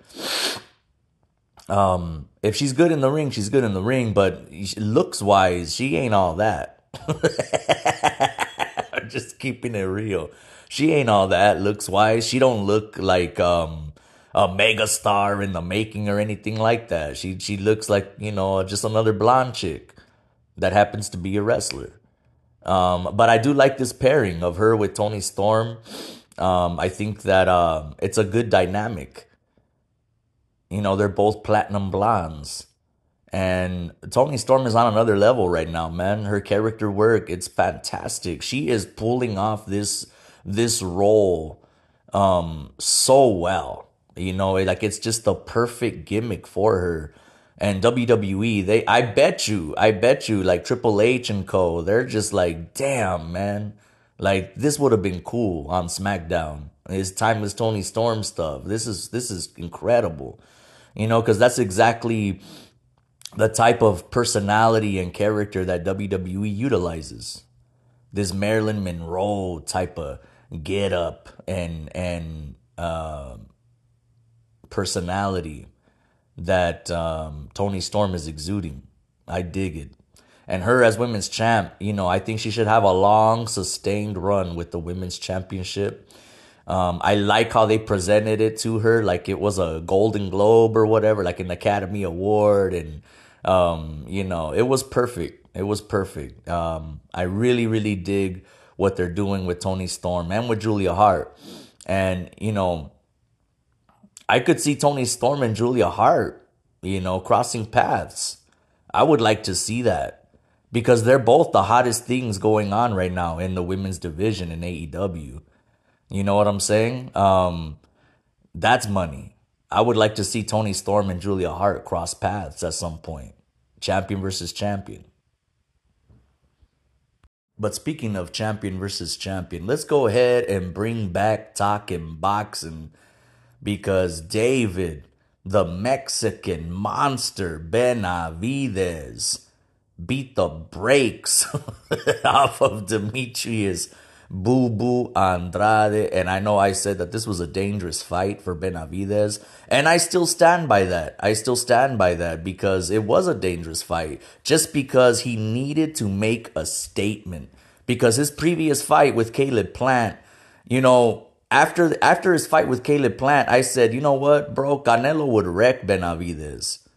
um, if she's good in the ring, she's good in the ring. But looks wise, she ain't all that. [LAUGHS] Just keeping it real. She ain't all that looks wise. She don't look like um a mega star in the making or anything like that. She she looks like, you know, just another blonde chick that happens to be a wrestler. Um, but I do like this pairing of her with Toni Storm. Um, I think that um, it's a good dynamic. You know, they're both platinum blondes. And Toni Storm is on another level right now, man. Her character work, it's fantastic. She is pulling off this this role um so well. You know, like it's just the perfect gimmick for her. And WWE, they I bet you, I bet you like Triple H and Co, they're just like, damn, man. Like this would have been cool on SmackDown. It's timeless Toni Storm stuff. This is this is incredible. You know, because that's exactly the type of personality and character that WWE utilizes. This Marilyn Monroe type of get up and and uh, personality that um, Toni Storm is exuding. I dig it. And her as women's champ, you know, I think she should have a long, sustained run with the women's championship. Um, I like how they presented it to her, like it was a Golden Globe or whatever, like an Academy Award, and um, you know, it was perfect. It was perfect. Um, I really, really dig what they're doing with Toni Storm and with Julia Hart, and you know, I could see Toni Storm and Julia Hart, you know, crossing paths. I would like to see that because they're both the hottest things going on right now in the women's division in AEW. You know what I'm saying? Um, that's money. I would like to see Toni Storm and Julia Hart cross paths at some point. Champion versus champion. But speaking of champion versus champion, let's go ahead and bring back talking boxing because David, the Mexican monster Benavidez, beat the brakes [LAUGHS] off of Demetrius Boo Boo Andrade. And I know I said that this was a dangerous fight for Benavidez. And I still stand by that. I still stand by that because it was a dangerous fight. Just because he needed to make a statement. Because his previous fight with Caleb Plant, you know, after after his fight with Caleb Plant, I said, you know what, bro, Canelo would wreck Benavidez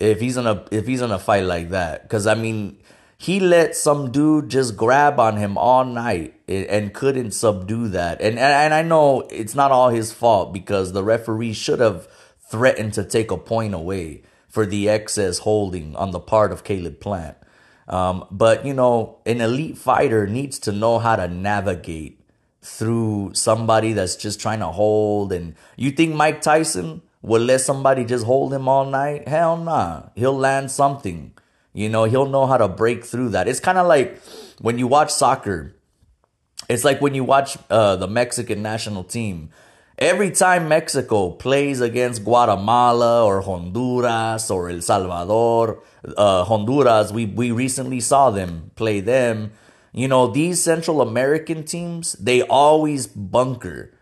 if he's in a if he's in a fight like that. Because I mean, he let some dude just grab on him all night and couldn't subdue that. And and I know it's not all his fault because the referee should have threatened to take a point away for the excess holding on the part of Caleb Plant. Um, but you know, an elite fighter needs to know how to navigate through somebody that's just trying to hold. And you think Mike Tyson would let somebody just hold him all night? Hell nah. He'll land something. You know, he'll know how to break through that. It's kind of like when you watch soccer. It's like when you watch uh, the Mexican national team. Every time Mexico plays against Guatemala or Honduras or El Salvador, uh, Honduras, we, we recently saw them play them you know, these Central American teams, they always bunker,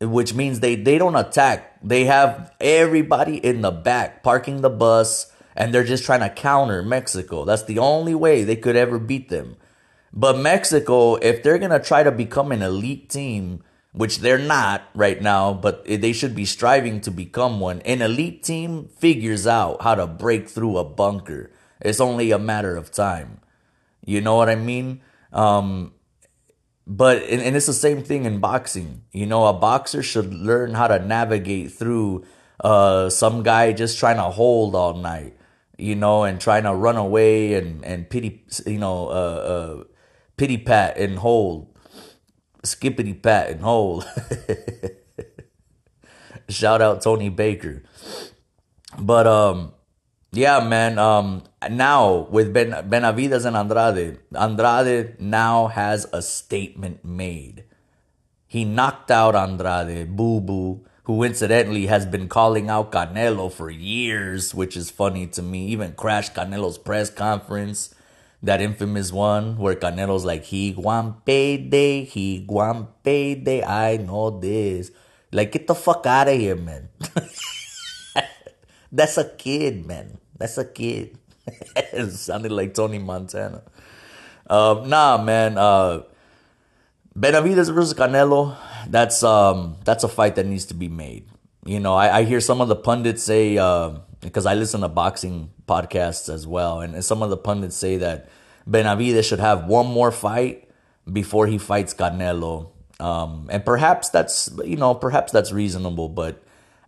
which means they, they don't attack. They have everybody in the back parking the bus and they're just trying to counter Mexico. That's the only way they could ever beat them. But Mexico, if they're going to try to become an elite team, which they're not right now, but they should be striving to become one, an elite team figures out how to break through a bunker. It's only a matter of time. You know what I mean? Um, but and, and it's the same thing in boxing. You know, a boxer should learn how to navigate through uh, some guy just trying to hold all night, you know, and trying to run away and and pity, you know, uh, uh, pity pat and hold, skippity pat and hold. [LAUGHS] Shout out Tony Baker. But um yeah, man. Um, now with Ben Benavidez and Andrade, Andrade now has a statement made. He knocked out Andrade, Boo Boo, who incidentally has been calling out Canelo for years, which is funny to me. Even crashed Canelo's press conference, that infamous one where Canelo's like, "He payday, he payday." I know this. Like, get the fuck out of here, man. [LAUGHS] That's a kid, man. That's a kid. [LAUGHS] it sounded like Tony Montana. Uh, nah, man. Uh, Benavidez versus Canelo. That's um that's a fight that needs to be made. You know, I, I hear some of the pundits say uh, because I listen to boxing podcasts as well, and some of the pundits say that Benavidez should have one more fight before he fights Canelo. Um, and perhaps that's you know perhaps that's reasonable, but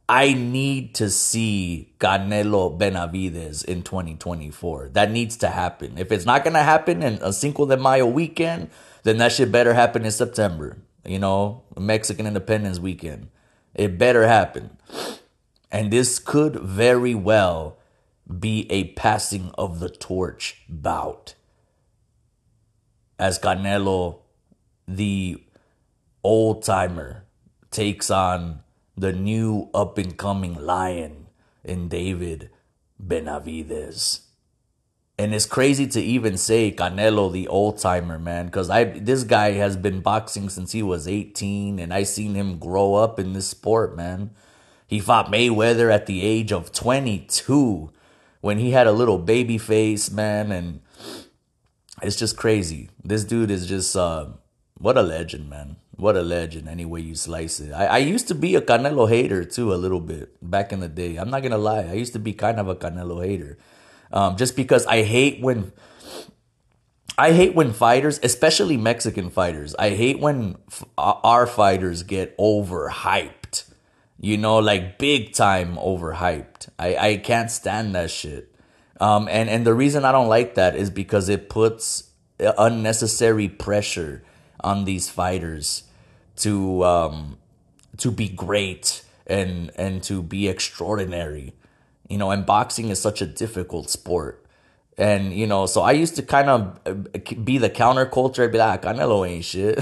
I need to see Canelo Benavidez in 2024. That needs to happen. If it's not to happen in a Cinco de Mayo weekend, then that shit better happen in September. You know, Mexican Independence weekend. It better happen. And this could very well be a passing of the torch bout. As Canelo, the old timer, takes on the new up and coming lion in David Benavidez. And it's crazy to even say Canelo the old timer, man, because I this guy has been boxing since he was 18 and I seen him grow up in this sport, man. He fought Mayweather at the age of 22 when he had a little baby face, man, and it's just crazy. This dude is just uh, what a legend, man. What a legend, any way you slice it. I, I used to be a Canelo hater too, a little bit back in the day. I'm not gonna lie. I used to be kind of a Canelo hater, um, just because I hate when I hate when fighters, especially Mexican fighters, I hate when f- our fighters get overhyped. You know, like big time overhyped. I, I can't stand that shit. Um, and, and the reason I don't like that is because it puts unnecessary pressure on these fighters to um, to be great and and to be extraordinary. You know, and boxing is such a difficult sport. And you know, so I used to kind of uh, be the counterculture. I'd be like, ah, Canelo ain't shit.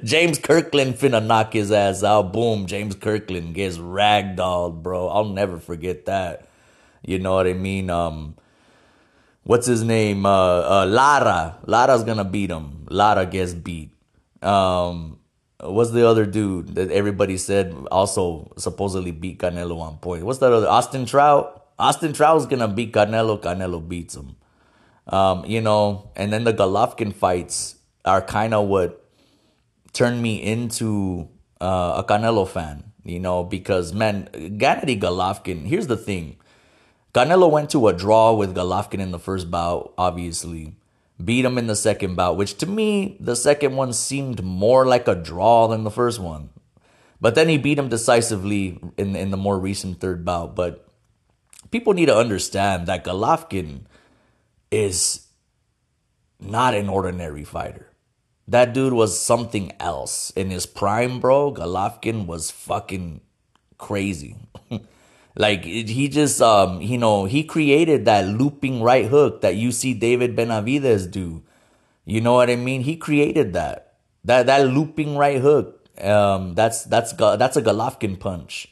[LAUGHS] James Kirkland finna knock his ass out. Boom, James Kirkland gets ragdolled, bro. I'll never forget that. You know what I mean? Um, what's his name? Uh, uh, Lara. Lara's gonna beat him. Lara gets beat. Um, what's the other dude that everybody said also supposedly beat Canelo on point? What's that other? Austin Trout. Austin Trout's gonna beat Canelo. Canelo beats him. Um, you know, and then the Golovkin fights are kind of what turned me into uh, a Canelo fan. You know, because man, Gennady Golovkin. Here's the thing: Canelo went to a draw with Golovkin in the first bout. Obviously, beat him in the second bout, which to me, the second one seemed more like a draw than the first one. But then he beat him decisively in in the more recent third bout. But people need to understand that Golovkin is not an ordinary fighter. That dude was something else. In his prime, bro, Golovkin was fucking crazy. Like he just um you know, he created that looping right hook that you see David Benavidez do. You know what I mean? He created that. That that looping right hook. Um that's that's that's a Golovkin punch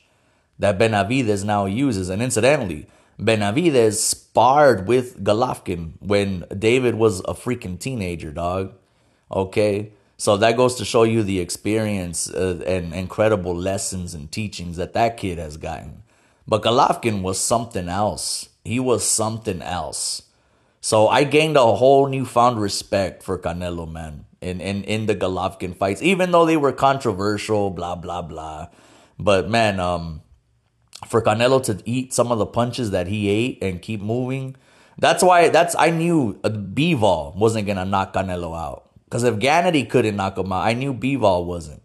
that Benavidez now uses. And incidentally, Benavidez sparred with Golovkin when David was a freaking teenager, dog. Okay? So that goes to show you the experience uh, and incredible lessons and teachings that that kid has gotten. But Golovkin was something else. He was something else. So I gained a whole newfound respect for Canelo, man, in, in, in the Golovkin fights, even though they were controversial, blah, blah, blah. But man, um, for Canelo to eat some of the punches that he ate and keep moving. That's why that's I knew Bivol wasn't gonna knock Canelo out. Because if Gennady couldn't knock him out, I knew Bivol wasn't.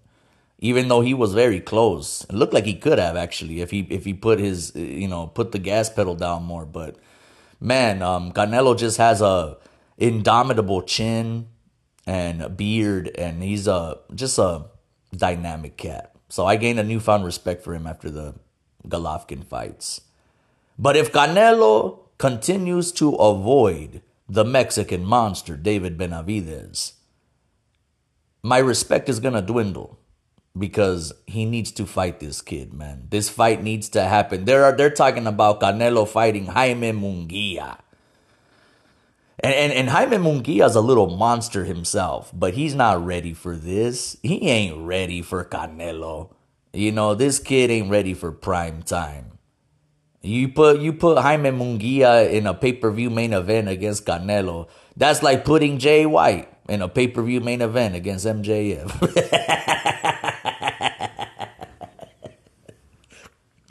Even though he was very close. It looked like he could have actually if he if he put his you know, put the gas pedal down more. But man, um Canelo just has a indomitable chin and a beard and he's a just a dynamic cat. So I gained a newfound respect for him after the Golovkin fights. But if Canelo continues to avoid the Mexican monster, David Benavidez, my respect is going to dwindle because he needs to fight this kid, man. This fight needs to happen. They're, they're talking about Canelo fighting Jaime Munguia. And, and, and Jaime Munguia is a little monster himself, but he's not ready for this. He ain't ready for Canelo. You know, this kid ain't ready for prime time. You put you put Jaime Munguia in a pay-per-view main event against Canelo. That's like putting Jay White in a pay-per-view main event against MJF. [LAUGHS]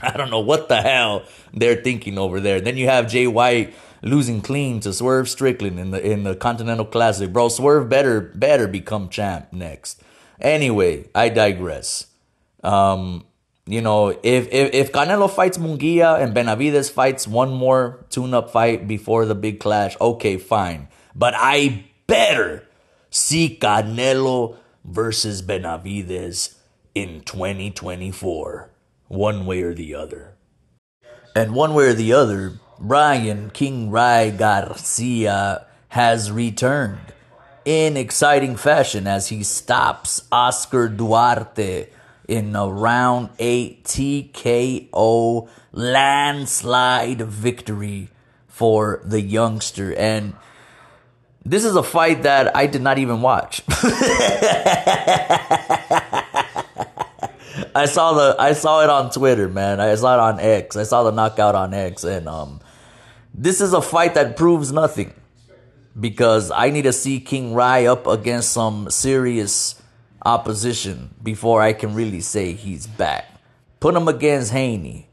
I don't know what the hell they're thinking over there. Then you have Jay White losing clean to Swerve Strickland in the in the Continental Classic. Bro, Swerve better better become champ next. Anyway, I digress. Um, you know, if, if if Canelo fights Munguia and Benavidez fights one more tune-up fight before the big clash, okay, fine. But I better see Canelo versus Benavidez in 2024, one way or the other. And one way or the other, Ryan King Ry Garcia has returned in exciting fashion as he stops Oscar Duarte in a round 8 TKO landslide victory for the youngster. And this is a fight that I did not even watch. [LAUGHS] I saw the I saw it on Twitter, man. I saw it on X. I saw the knockout on X, and um, this is a fight that proves nothing because I need to see King Ry up against some serious opposition before I can really say he's back. Put him against Haney.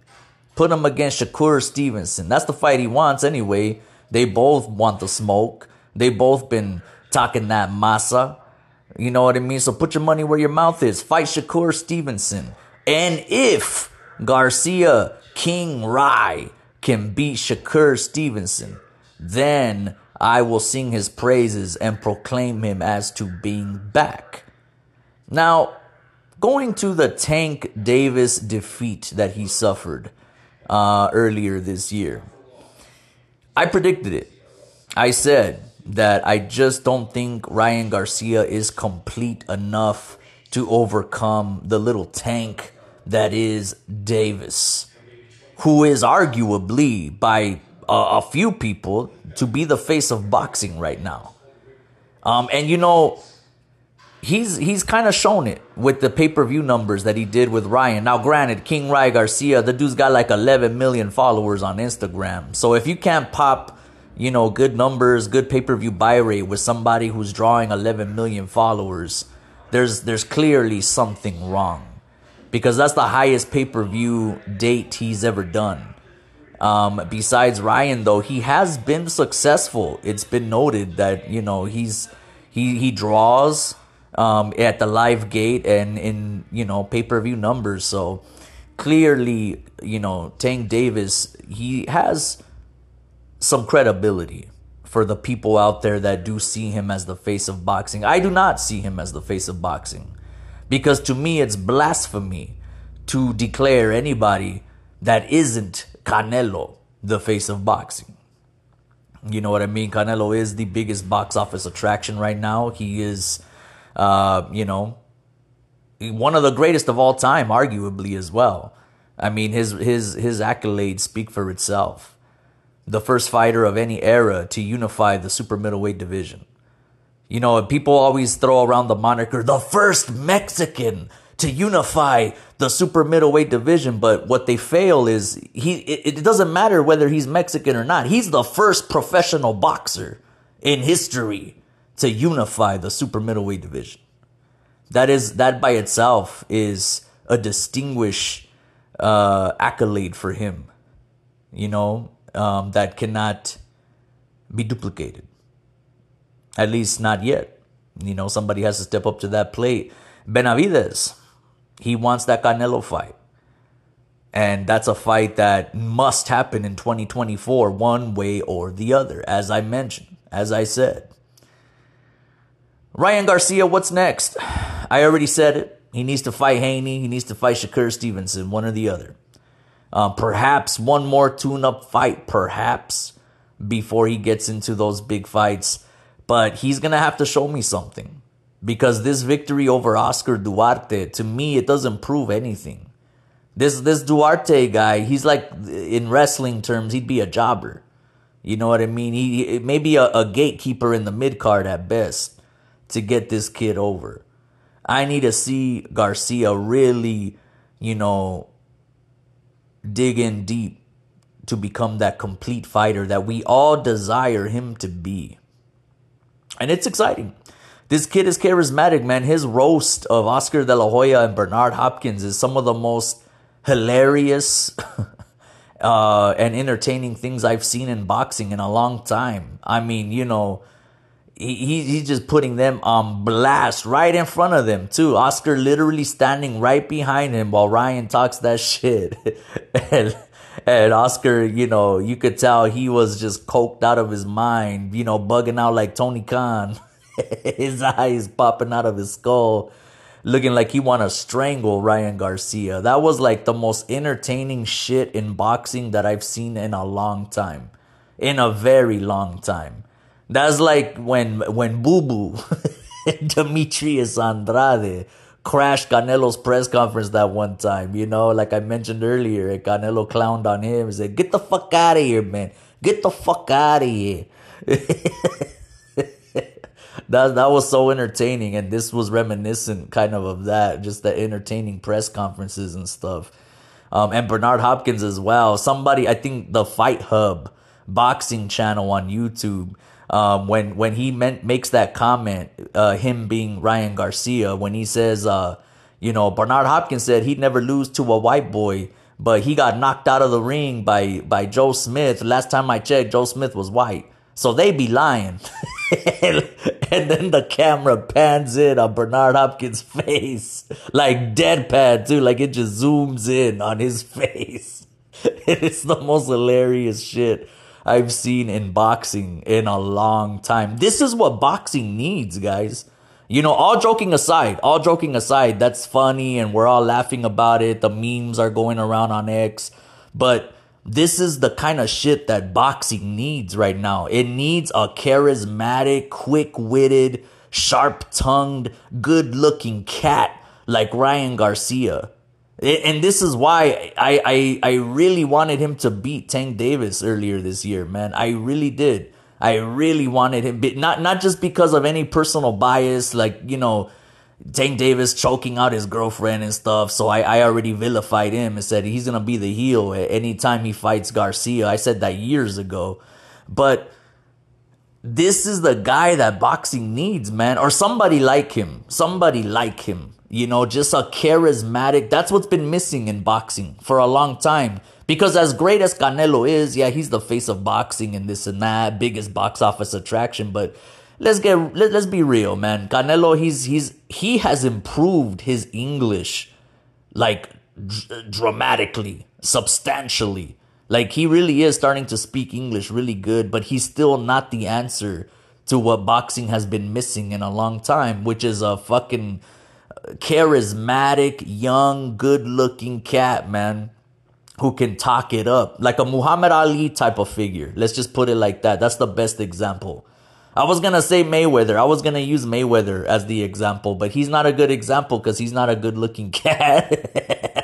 Put him against Shakur Stevenson. That's the fight he wants anyway. They both want the smoke. They both been talking that masa. You know what I mean? So put your money where your mouth is. Fight Shakur Stevenson. And if Garcia King Ry can beat Shakur Stevenson, then I will sing his praises and proclaim him as to being back. Now, going to the Tank Davis defeat that he suffered uh, earlier this year, I predicted it. I said that I just don't think Ryan Garcia is complete enough to overcome the little tank that is Davis, who is arguably by a, a few people to be the face of boxing right now. Um, and you know, he's he's kind of shown it with the pay-per-view numbers that he did with Ryan. Now, granted, King Ryan Garcia, the dude's got like 11 million followers on Instagram. So if you can't pop, you know, good numbers, good pay-per-view buy rate with somebody who's drawing 11 million followers, there's there's clearly something wrong. Because that's the highest pay-per-view date he's ever done. Um, besides Ryan, though, he has been successful. It's been noted that you know he's he he draws um, at the live gate and in you know pay per view numbers. So clearly, you know Tank Davis he has some credibility for the people out there that do see him as the face of boxing. I do not see him as the face of boxing because to me it's blasphemy to declare anybody that isn't Canelo the face of boxing. You know what I mean? Canelo is the biggest box office attraction right now. He is, uh, you know, one of the greatest of all time, arguably as well. I mean, his his his accolades speak for itself. The first fighter of any era to unify the super middleweight division. You know, people always throw around the moniker the first Mexican to unify the super middleweight division. But what they fail is he. It, it doesn't matter whether he's Mexican or not. He's the first professional boxer in history to unify the super middleweight division. That is that by itself is a distinguished uh, accolade for him. You know um, that cannot be duplicated. At least not yet. You know somebody has to step up to that plate. Benavidez, he wants that Canelo fight. And that's a fight that must happen in 2024, one way or the other, as I mentioned, as I said. Ryan Garcia, what's next? I already said it. He needs to fight Haney. He needs to fight Shakur Stevenson, one or the other. Uh, perhaps one more tune up fight, perhaps, before he gets into those big fights. But he's going to have to show me something because this victory over Oscar Duarte to me it doesn't prove anything. This this Duarte guy, he's like in wrestling terms, he'd be a jobber. You know what I mean? He maybe a, a gatekeeper in the mid card at best to get this kid over. I need to see Garcia really, you know, dig in deep to become that complete fighter that we all desire him to be. And it's exciting. This kid is charismatic, man. His roast of Oscar De La Hoya and Bernard Hopkins is some of the most hilarious [LAUGHS] uh, and entertaining things I've seen in boxing in a long time. I mean, you know, he, he's just putting them on blast right in front of them, too. Oscar literally standing right behind him while Ryan talks that shit. [LAUGHS] and, and Oscar, you know, you could tell he was just coked out of his mind, you know, bugging out like Tony Khan. [LAUGHS] his eyes popping out of his skull, looking like he want to strangle Ryan Garcia. That was like the most entertaining shit in boxing that I've seen in a long time, in a very long time. That's like when when Boo Boo, [LAUGHS] Demetrius Andrade crashed Canelo's press conference that one time. You know, like I mentioned earlier, Canelo clowned on him and said, "Get the fuck out of here, man! Get the fuck out of here." [LAUGHS] that that was so entertaining, and this was reminiscent kind of of that, just the entertaining press conferences and stuff. Um, and Bernard Hopkins as well. Somebody, I think the Fight Hub boxing channel on YouTube. Um, when when he meant makes that comment, uh, him being Ryan Garcia, when he says, uh, you know, Bernard Hopkins said he'd never lose to a white boy, but he got knocked out of the ring by by Joe Smith. Last time I checked, Joe Smith was white. So they be lying. [LAUGHS] and then the camera pans in on Bernard Hopkins' [LAUGHS] face. Like deadpan too. Like it just zooms in on his [LAUGHS] face. it's the most hilarious shit I've seen in boxing in a long time. This is what boxing needs, guys. You know, all joking aside, all joking aside, that's funny and we're all laughing about it. The memes are going around on X. But this is the kind of shit that boxing needs right now. It needs a charismatic, quick witted, sharp tongued, good looking cat like Ryan Garcia. And this is why I, I, I really wanted him to beat Tank Davis earlier this year, man. I really did. I really wanted him, not not just because of any personal bias, like you know, Tank Davis choking out his girlfriend and stuff. So I, I already vilified him and said he's gonna be the heel anytime he fights Garcia. I said that years ago, but this is the guy that boxing needs, man, or somebody like him, somebody like him. You know, just a charismatic. That's what's been missing in boxing for a long time. Because as great as Canelo is, yeah, he's the face of boxing and this and that, biggest box office attraction. But let's get let, let's be real, man. Canelo, he's he's he has improved his English like dr- dramatically, substantially. Like he really is starting to speak English really good, but he's still not the answer to what boxing has been missing in a long time, which is a fucking charismatic, young, good-looking cat, man who can talk it up, like a Muhammad Ali type of figure. Let's just put it like that. That's the best example. I was gonna say Mayweather. I was gonna use Mayweather as the example, but he's not a good example because he's not a good looking [LAUGHS] cat.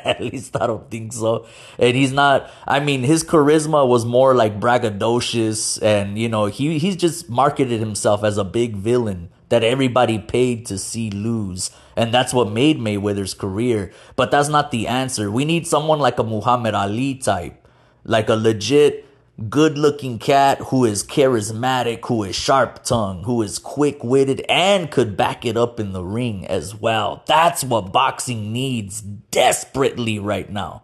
At least I don't think so. And he's not. I mean, his charisma was more like braggadocious, and you know, he he's just marketed himself as a big villain that everybody paid to see lose. And that's what made Mayweather's career. But that's not the answer. We need someone like a Muhammad Ali type, like a legit good looking cat who is charismatic, who is sharp tongued, who is quick witted, and could back it up in the ring as well. That's what boxing needs desperately right now.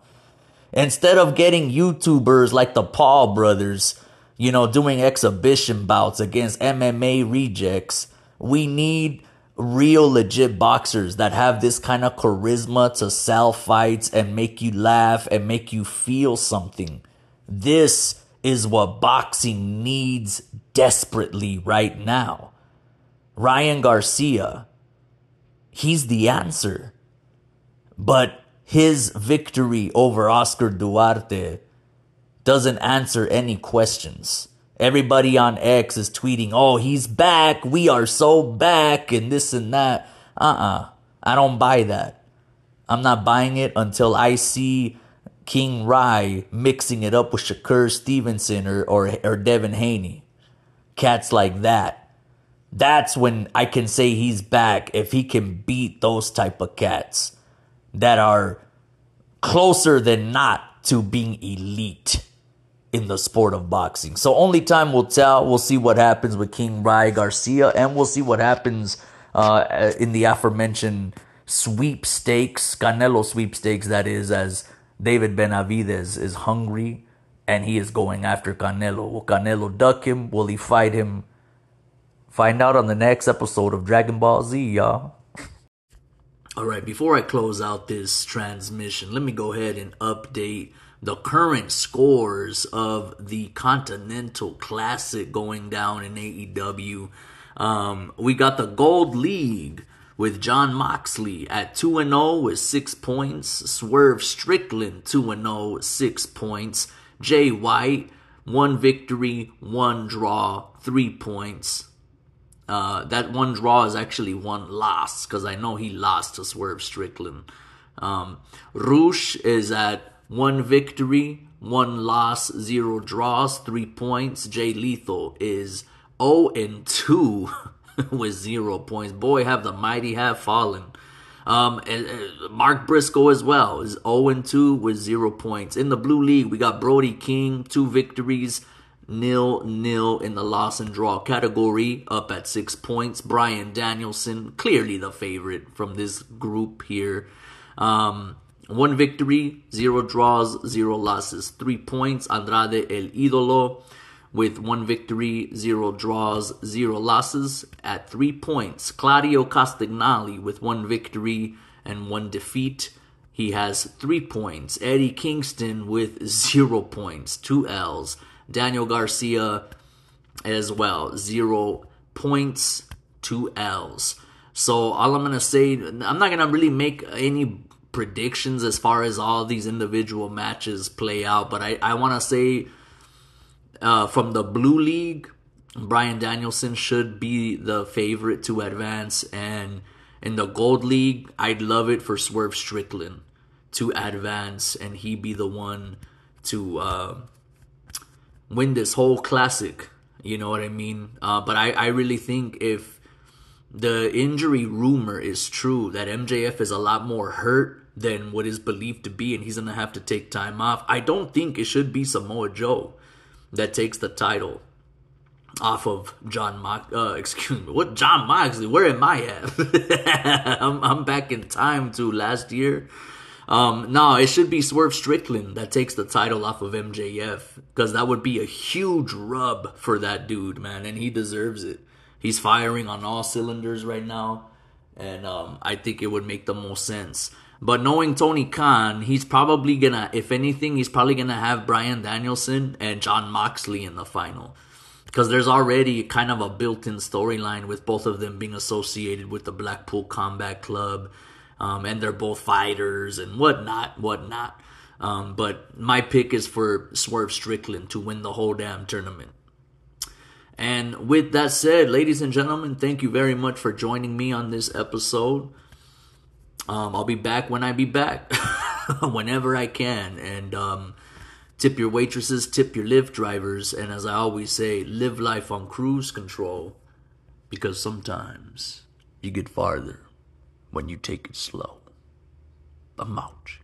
Instead of getting YouTubers like the Paul brothers, you know, doing exhibition bouts against MMA rejects, we need real legit boxers that have this kind of charisma to sell fights and make you laugh and make you feel something. This is what boxing needs desperately right now. Ryan Garcia, he's the answer. But his victory over Oscar Duarte doesn't answer any questions. Everybody on X is tweeting, oh, he's back. We are so back and this and that. Uh uh-uh. uh I don't buy that. I'm not buying it until I see King Ry mixing it up with Shakur Stevenson or, or, or Devin Haney. Cats like that. That's when I can say he's back if he can beat those type of cats that are closer than not to being elite in the sport of boxing. So only time will tell. We'll see what happens with King Ry Garcia, and we'll see what happens uh, in the aforementioned sweepstakes, Canelo sweepstakes, that is, as David Benavidez is hungry and he is going after Canelo. Will Canelo duck him? Will he fight him? Find out on the next episode of Dragon Ball Z, y'all. All right, before I close out this transmission, let me go ahead and update the current scores of the Continental Classic going down in AEW. Um, we got the Gold League with Jon Moxley at 2 0 with 6 points, Swerve Strickland 2 0, 6 points, Jay White 1 victory, 1 draw, 3 points. Uh, that one draw is actually one loss because I know he lost to Swerve Strickland. Um, Rush is at one victory, one loss, zero draws, three points. Jay Lethal is 0 and 2 [LAUGHS] with zero points. Boy, have the mighty have fallen. Um, and, uh, Mark Briscoe as well is 0 2 with zero points. In the blue league, we got Brody King, two victories, nil nil in the loss and draw category, up at six points. Bryan Danielson, clearly the favorite from this group here. Um, one victory, zero draws, zero losses, three points. Andrade El Idolo with one victory, zero draws, zero losses at three points. Claudio Castagnoli with one victory and one defeat. He has three points. Eddie Kingston with zero points, two L's. Daniel Garcia as well, zero points, two L's. So all I'm gonna say, I'm not gonna really make any predictions as far as all these individual matches play out, but I, I wanna say uh, from the Blue League, Bryan Danielson should be the favorite to advance. And in the Gold League, I'd love it for Swerve Strickland to advance and he be the one to uh, win this whole classic. You know what I mean? Uh, but I, I really think if the injury rumor is true that MJF is a lot more hurt than what is believed to be and he's going to have to take time off, I don't think it should be Samoa Joe that takes the title off of Jon Mox. Uh, [LAUGHS] excuse me, what Jon Moxley? Where am I at? [LAUGHS] I'm, I'm back in time to last year. Um, no, it should be Swerve Strickland that takes the title off of MJF because that would be a huge rub for that dude, man, and he deserves it. He's firing on all cylinders right now, and um, I think it would make the most sense. But knowing Tony Khan, he's probably gonna, if anything, he's probably gonna have Bryan Danielson and Jon Moxley in the final. Because there's already kind of a built in storyline with both of them being associated with the Blackpool Combat Club. Um, and they're both fighters and whatnot, whatnot. Um, but my pick is for Swerve Strickland to win the whole damn tournament. And with that said, ladies and gentlemen, thank you very much for joining me on this episode. Um, I'll be back when I be back, [LAUGHS] whenever I can. And um, tip your waitresses, tip your Lyft drivers, and as I always say, live life on cruise control because sometimes you get farther when you take it slow. I'm out.